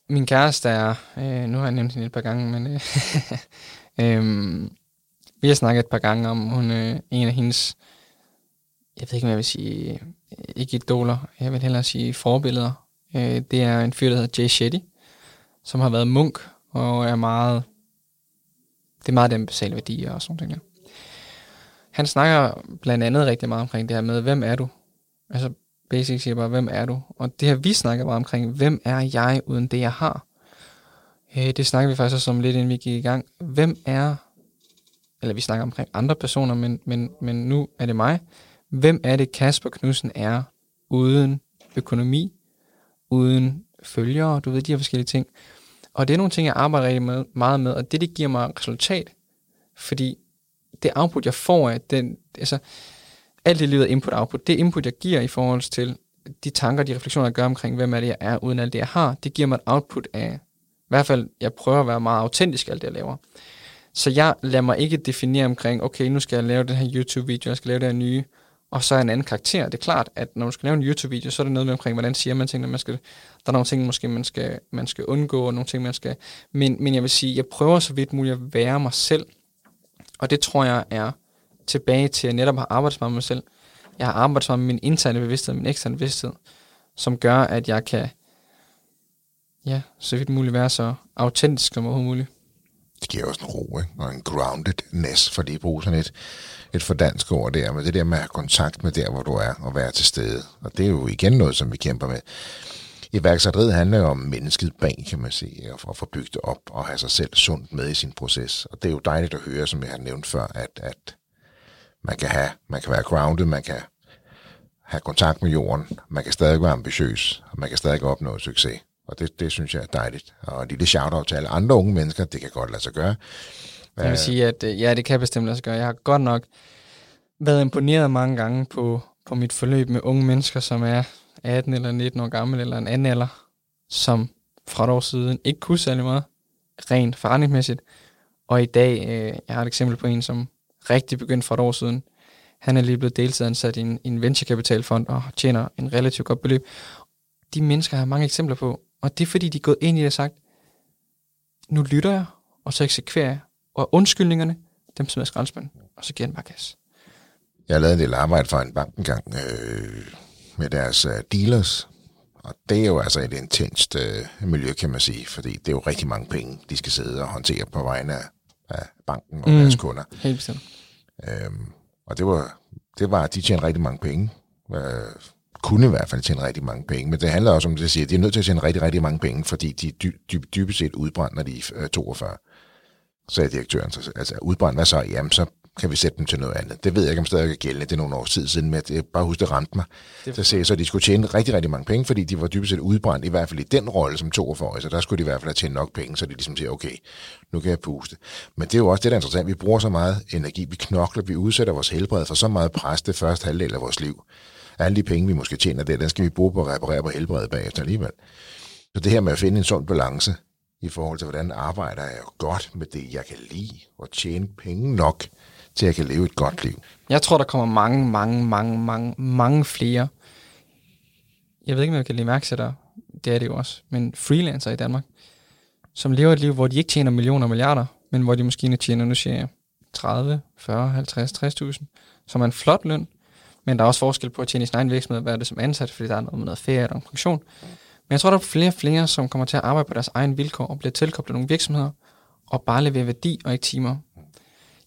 Min kæreste er, øh, nu har jeg nævnt hende et par gange, men øh, øh, vi har snakket et par gange om, hun øh, en af hendes, jeg ved ikke, hvad jeg vil sige, øh, Øh, ikke idoler, jeg vil hellere sige forbilleder. Øh, det er en fyr, der hedder Jay Shetty, som har været munk, og er meget, det er meget den basale værdier og sådan noget. Der. Han snakker blandt andet rigtig meget omkring det her med, hvem er du? Altså basic siger bare, hvem er du? Og det her, vi snakker bare omkring, hvem er jeg uden det, jeg har? Øh, det snakker vi faktisk også om lidt, inden vi gik i gang. Hvem er, eller vi snakker omkring andre personer, men, men, men nu er det mig. Hvem er det, Kasper Knudsen er, uden økonomi, uden følgere, du ved, de her forskellige ting. Og det er nogle ting, jeg arbejder rigtig med, meget med, og det, det giver mig resultat. Fordi det output, jeg får af den, altså, alt det livet er input-output. Det input, jeg giver i forhold til de tanker, de refleksioner, jeg gør omkring, hvem er det, jeg er, uden alt det, jeg har, det giver mig et output af, i hvert fald, jeg prøver at være meget autentisk alt det, jeg laver. Så jeg lader mig ikke definere omkring, okay, nu skal jeg lave den her YouTube-video, jeg skal lave det her nye, og så en anden karakter. Det er klart, at når du skal lave en YouTube-video, så er det noget med omkring, hvordan siger man tingene. Man skal, der er nogle ting, måske man skal, man skal undgå, og nogle ting, man skal... Men, men jeg vil sige, jeg prøver så vidt muligt at være mig selv, og det tror jeg er tilbage til, at jeg netop har arbejdet med mig selv. Jeg har arbejdet med min interne bevidsthed, min eksterne bevidsthed, som gør, at jeg kan, ja, så vidt muligt være så autentisk som overhovedet muligt. Det giver også en ro, ikke? og en groundedness, lige at bruge sådan et, et fordansk ord der, men det der med at have kontakt med der, hvor du er, og være til stede. Og det er jo igen noget, som vi kæmper med. Iværksætteriet handler jo om mennesket bag, kan man sige, og for at få bygget det op og have sig selv sundt med i sin proces. Og det er jo dejligt at høre, som jeg har nævnt før, at, at man kan have, man kan være grounded, man kan have kontakt med jorden, man kan stadig være ambitiøs, og man kan stadig opnå succes. Og det, det synes jeg er dejligt. Og en lille shout-out til alle andre unge mennesker, det kan godt lade sig gøre. Jeg vil sige, at øh, ja, det kan bestemt lade sig gøre. Jeg har godt nok været imponeret mange gange på, på mit forløb med unge mennesker, som er 18 eller 19 år gammel, eller en anden alder, som fra et år siden ikke kunne særlig meget, rent forretningsmæssigt. Og i dag, øh, jeg har et eksempel på en, som rigtig begyndte for et år siden. Han er lige blevet deltidsansat i en, i en venturekapitalfond og tjener en relativt godt beløb. De mennesker har mange eksempler på, og det er fordi, de er gået ind i det og sagt, nu lytter jeg, og så eksekverer jeg, og undskyldningerne, dem smider skraldespanden, og så giver den bare gas. Jeg lavet en del arbejde for en bank engang øh, med deres øh, dealers, og det er jo altså et intenst øh, miljø, kan man sige, fordi det er jo rigtig mange penge, de skal sidde og håndtere på vegne af, af banken og mm, deres kunder. Helt bestemt. Øhm, og det var, det var, at de tjener rigtig mange penge. Øh, kunne i hvert fald tjene rigtig mange penge, men det handler også om, det siger, at de er nødt til at tjene rigtig, rigtig mange penge, fordi de dy, dy, dybest set udbrændt, når de er 42. Så er direktøren, så, altså udbrændt, hvad så? Jamen, så kan vi sætte dem til noget andet. Det ved jeg ikke, om stadig er gældende. Det er nogle år siden, men jeg bare husk, det ramte mig. Det så sagde så de skulle tjene rigtig, rigtig mange penge, fordi de var dybest set udbrændt, i hvert fald i den rolle som 42 så der skulle de i hvert fald have tjent nok penge, så de ligesom siger, okay, nu kan jeg puste. Men det er jo også det, der er interessant. Vi bruger så meget energi, vi knokler, vi udsætter vores helbred for så meget pres det første halvdel af vores liv. Alle de penge, vi måske tjener der, den skal vi bruge på at reparere på helbredet bagefter alligevel. Så det her med at finde en sund balance i forhold til, hvordan arbejder jeg godt med det, jeg kan lide, og tjene penge nok, til at jeg kan leve et godt liv. Jeg tror, der kommer mange, mange, mange, mange, mange flere. Jeg ved ikke, om jeg kan lide mærksættere. Det er det jo også. Men freelancer i Danmark, som lever et liv, hvor de ikke tjener millioner og milliarder, men hvor de måske tjener, nu siger jeg, 30, 40, 50, 60.000, som er en flot løn. Men der er også forskel på at tjene i sin egen virksomhed, hvad er det som ansat, fordi der er noget med noget ferie og pension. Men jeg tror, der er flere og flere, som kommer til at arbejde på deres egen vilkår og bliver tilkoblet nogle virksomheder, og bare levere værdi og ikke timer.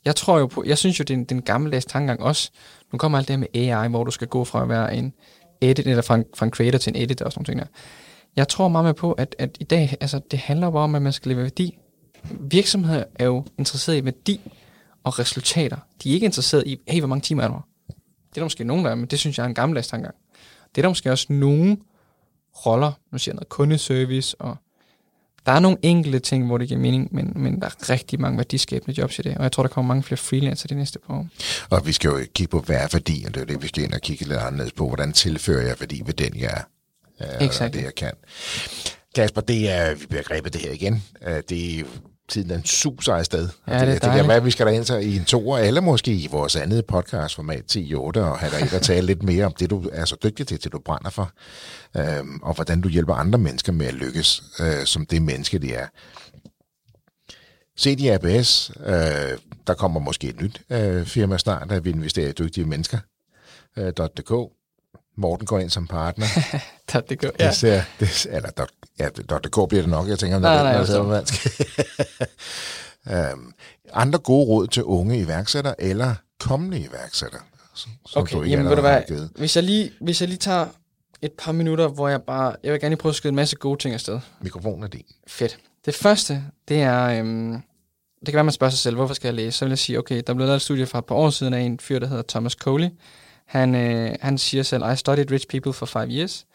Jeg tror jo på, jeg synes jo, det er en, den gammeldags tankegang også. Nu kommer alt det her med AI, hvor du skal gå fra at være en edit, eller fra en, fra en creator til en editor og sådan noget. Jeg tror meget med på, at, at i dag, altså det handler bare om, at man skal levere værdi. Virksomheder er jo interesseret i værdi og resultater. De er ikke interesseret i, hey, hvor mange timer er du? Det er der måske nogen, der er, men det synes jeg er en gammeldags tankegang. Det er der måske også nogle roller, nu siger jeg noget kundeservice, og der er nogle enkelte ting, hvor det giver mening, men, men der er rigtig mange værdiskabende jobs i det, og jeg tror, der kommer mange flere freelancer de næste par år. Og vi skal jo kigge på, hvad er værdi, og det er det, vi skal ind og kigge lidt anderledes på, hvordan tilfører jeg værdi ved den, jeg er, Exakt. det, jeg kan. Kasper, det er, vi bliver grebet det her igen. Øh, det er tiden den suser afsted. Ja, det, det, det kan være, at vi skal ind i en toer, eller måske i vores andet podcastformat 10-8, og have dig at tale lidt mere om det, du er så dygtig til, det du brænder for, øhm, og hvordan du hjælper andre mennesker med at lykkes, øh, som det menneske, de er. I ABS, øh, der kommer måske et nyt øh, firma snart, der vil investere i dygtige mennesker. Øh, .dk. Morten går ind som partner. .dk, ja. Det ser, det, eller ja, .dk bliver det nok, jeg tænker, om Nej, det nej, er altså. noget, man um, andre gode råd til unge iværksættere eller kommende iværksættere, som Okay, du ikke jamen ved du hvad, givet. hvis jeg, lige, hvis jeg lige tager et par minutter, hvor jeg bare, jeg vil gerne lige prøve at skyde en masse gode ting afsted. Mikrofonen er din. Fedt. Det første, det er, øhm, det kan være, man spørger sig selv, hvorfor skal jeg læse? Så vil jeg sige, okay, der blev lavet et studie for et par år siden af en fyr, der hedder Thomas Coley. Han, øh, han siger selv, I studied rich people for five years.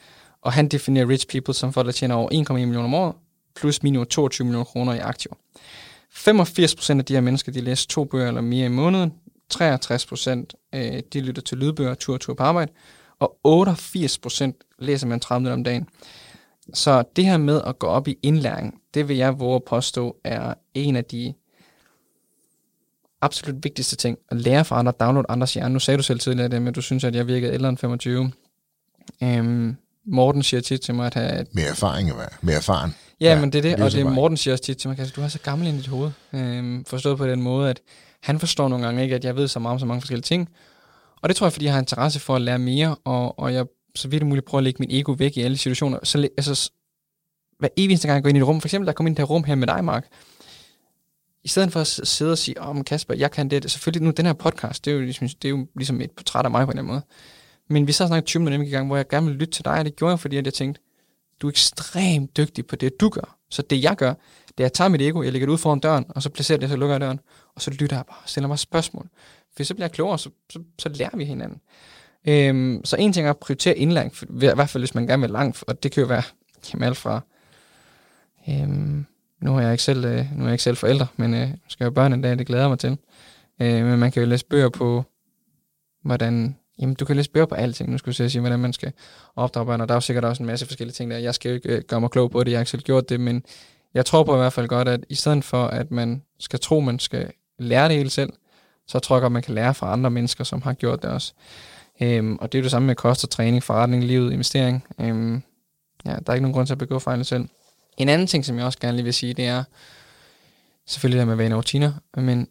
Og han definerer rich people som folk, der tjener over 1,1 millioner om året, plus minimum 22 millioner kroner i aktiver. 85 procent af de her mennesker, de læser to bøger eller mere i måneden. 63 procent, øh, de lytter til lydbøger tur tur på arbejde. og 88 procent læser man 30 minutter om dagen. Så det her med at gå op i indlæring, det vil jeg våge at påstå, er en af de absolut vigtigste ting. At lære fra andre, download andres hjerne. Nu sagde du selv tidligere det, men du synes, at jeg virkede ældre end 25. Øhm, Morten siger tit til mig, at have... Mere erfaring, mere erfaren. Ja, ja, men det er det, det og det er Morten siger også tit til mig, at du er så gammel i dit hoved. Øhm, forstået på den måde, at han forstår nogle gange ikke, at jeg ved så meget om så mange forskellige ting. Og det tror jeg, fordi jeg har interesse for at lære mere, og, og jeg så vidt muligt prøver at lægge mit ego væk i alle situationer. Så altså, hver eneste gang jeg går ind i et rum, for eksempel, der kommer ind i det her rum her med dig, Mark, i stedet for at sidde og sige, åh, oh, Kasper, jeg kan det. Selvfølgelig nu, den her podcast, det er, jo ligesom, det er jo ligesom et portræt af mig på en eller anden måde. Men vi så snakket 20 minutter i gang, hvor jeg gerne ville lytte til dig, og det gjorde jeg, fordi jeg tænkte, du er ekstremt dygtig på det, du gør. Så det, jeg gør, det er, at jeg tager mit ego, jeg lægger det ud foran døren, og så placerer det, så lukker jeg døren, og så lytter jeg bare og stiller mig spørgsmål. For så bliver jeg klogere, så, så, så lærer vi hinanden. Øhm, så en ting er at prioritere indlæring, for, i hvert fald hvis man gerne vil langt, og det kan jo være jamen, alt fra øhm, nu er jeg ikke selv, øh, nu er jeg ikke selv forældre, men øh, skal jeg have børn en dag, det glæder jeg mig til. Øh, men man kan jo læse bøger på, hvordan, jamen du kan læse bøger på alting, nu skal jeg sige, hvordan man skal opdrage børn, og der er jo sikkert også en masse forskellige ting der. Jeg skal jo ikke øh, gøre mig klog på det, jeg har ikke selv gjort det, men jeg tror på i hvert fald godt, at i stedet for, at man skal tro, man skal lære det hele selv, så tror jeg godt, man kan lære fra andre mennesker, som har gjort det også. Øhm, og det er jo det samme med kost og træning, forretning, livet, investering. Øhm, ja, der er ikke nogen grund til at begå fejl selv. En anden ting, som jeg også gerne lige vil sige, det er selvfølgelig det med vane og rutiner, men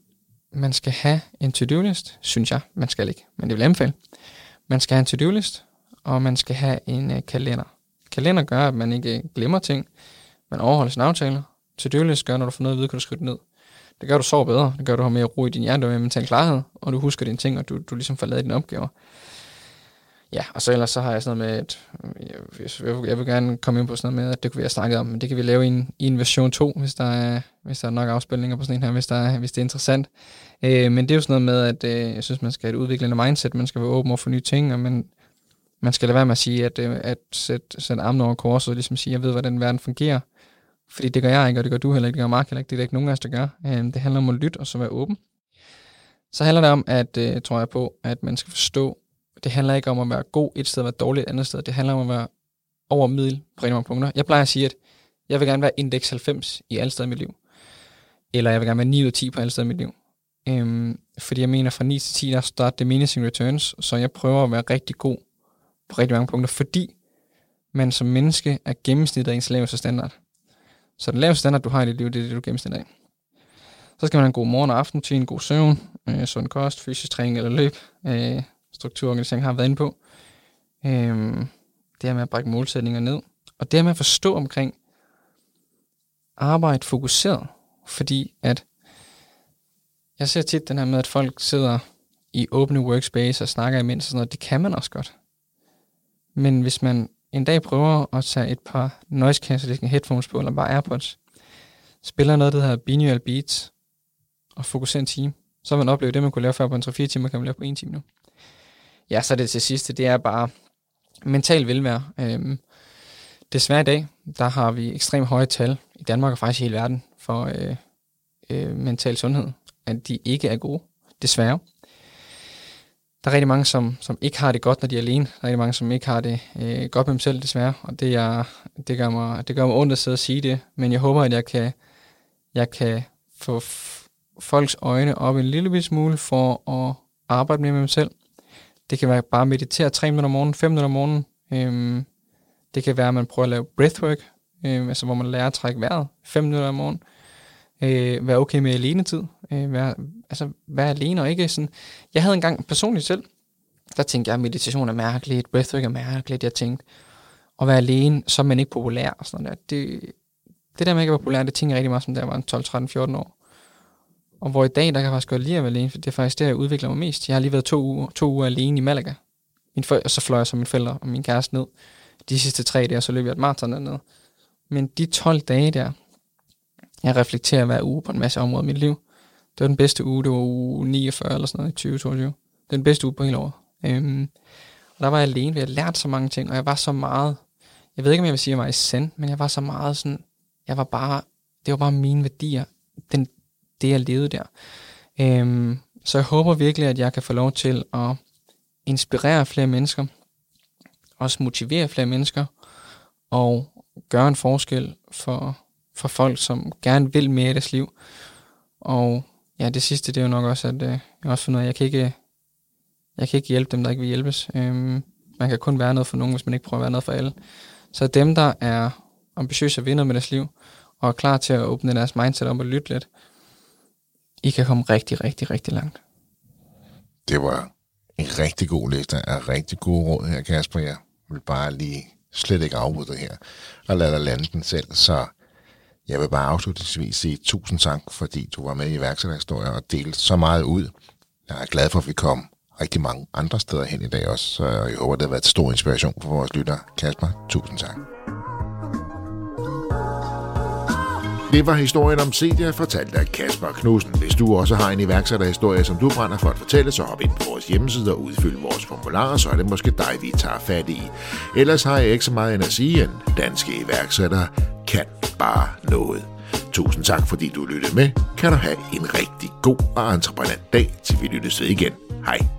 man skal have en to-do-list, synes jeg. Man skal ikke, men det vil anbefale. Man skal have en to-do-list, og man skal have en uh, kalender. Kalender gør, at man ikke øh, glemmer ting. Man overholder sine aftaler. To-do-list gør, når du får noget at vide, kan du skrive det ned. Det gør, at du sover bedre. Det gør, at du har mere ro i din hjerne, du har mere mental klarhed, og du husker dine ting, og du, du ligesom får lavet dine opgaver. Ja, og så ellers så har jeg sådan noget med, at øh, jeg, jeg, jeg vil gerne komme ind på sådan noget med, at det kunne vi have snakket om, men det kan vi lave i en, i en version 2, hvis der er, hvis der er nok afspilninger på sådan en her, hvis, der er, hvis det er interessant. Øh, men det er jo sådan noget med, at øh, jeg synes, man skal have et udviklende mindset, man skal være åben over for nye ting, og man, man skal lade være med at sige, at, øh, at sætte, sætte armen over korset, og ligesom sige, jeg ved, hvordan verden fungerer. Fordi det gør jeg ikke, og det gør du heller ikke, det gør Mark heller ikke, det er der ikke nogen af os, der gør. Øh, det handler om at lytte, og så være åben. Så handler det om, at, øh, tror jeg på, at man skal forstå, det handler ikke om at være god et sted og være dårlig et andet sted. Det handler om at være over middel på rigtig mange punkter. Jeg plejer at sige, at jeg vil gerne være indeks 90 i alle steder i mit liv. Eller jeg vil gerne være 9 ud af 10 på alle steder i mit liv. Øhm, fordi jeg mener, fra 9 til 10, der starter diminishing returns, så jeg prøver at være rigtig god på rigtig mange punkter, fordi man som menneske er gennemsnittet af ens laveste standard. Så den laveste standard, du har i dit liv, det er det, du gennemsnit af. Så skal man have en god morgen og aften til en god søvn, øh, sund kost, fysisk træning eller løb, øh, strukturorganisering har været inde på. Øhm, det her med at brække målsætninger ned. Og det her med at forstå omkring arbejde fokuseret. Fordi at jeg ser tit den her med, at folk sidder i åbne workspace og snakker imens og sådan noget. Det kan man også godt. Men hvis man en dag prøver at tage et par noise cancelling headphones på, eller bare AirPods, spiller noget, der hedder binaural beats, og fokuserer en time, så har man oplevet det, man kunne lave før på en 3-4 timer, kan man lave på en time nu ja, så det til sidste, det er bare mental velvære. Øhm, desværre i dag, der har vi ekstremt høje tal i Danmark og faktisk i hele verden for øh, øh, mental sundhed, at de ikke er gode, desværre. Der er rigtig mange, som, som ikke har det godt, når de er alene. Der er rigtig mange, som ikke har det øh, godt med dem selv, desværre. Og det, er, det, gør mig, det gør mig ondt at sidde og sige det, men jeg håber, at jeg kan, jeg kan få folks øjne op en lille smule for at arbejde mere med dem selv. Det kan være bare at meditere 3 minutter om morgenen, 5 minutter om morgenen. Øhm, det kan være, at man prøver at lave breathwork, øhm, altså hvor man lærer at trække vejret 5 minutter om morgenen. Øh, være okay med alenetid. Øh, være, altså være alene og ikke sådan... Jeg havde engang personligt selv, der tænkte jeg, at meditation er mærkeligt, breathwork er mærkeligt. Jeg tænkte, at være alene, så er man ikke populær og sådan noget. Det, det der med ikke at være populær, det tænker jeg rigtig meget som, da jeg var 12, 13, 14 år. Og hvor i dag, der kan jeg faktisk godt lide at være alene, for det er faktisk der, jeg udvikler mig mest. Jeg har lige været to uger, to uger alene i Malaga. Min for, og så fløj jeg så mine forældre og min kæreste ned. De sidste tre dage, så løb jeg et maraton dernede. Men de 12 dage der, jeg reflekterer hver uge på en masse områder i mit liv. Det var den bedste uge, det var uge 49 eller sådan noget i 2022. Det var den bedste uge på hele året. Øhm, og der var jeg alene, jeg lærte så mange ting, og jeg var så meget, jeg ved ikke, om jeg vil sige, at jeg var i sand, men jeg var så meget sådan, jeg var bare, det var bare mine værdier. Den, det, jeg levede der. Øhm, så jeg håber virkelig, at jeg kan få lov til at inspirere flere mennesker også motivere flere mennesker og gøre en forskel for, for folk, som gerne vil mere i deres liv. Og ja, det sidste, det er jo nok også, at øh, jeg også finder at jeg kan ikke, jeg kan ikke hjælpe dem, der ikke vil hjælpes. Øhm, man kan kun være noget for nogen, hvis man ikke prøver at være noget for alle. Så dem, der er ambitiøse og vinder med deres liv, og er klar til at åbne deres mindset op og lytte lidt, i kan komme rigtig, rigtig, rigtig langt. Det var en rigtig god liste af rigtig gode råd her, Kasper. Jeg vil bare lige slet ikke afbryde det her og lade dig lande den selv. Så jeg vil bare afslutningsvis sige tusind tak, fordi du var med i værksætterhistorier og delte så meget ud. Jeg er glad for, at vi kom rigtig mange andre steder hen i dag også, så jeg håber, det har været stor inspiration for vores lyttere. Kasper, tusind tak. Det var historien om Cedia, fortalt af Kasper Knudsen. Hvis du også har en iværksætterhistorie, som du brænder for at fortælle, så hop ind på vores hjemmeside og udfyld vores formularer, så er det måske dig, vi tager fat i. Ellers har jeg ikke så meget end at sige, at danske iværksættere kan bare noget. Tusind tak, fordi du lyttede med. Kan du have en rigtig god og entreprenant dag, til vi lyttes ved igen. Hej.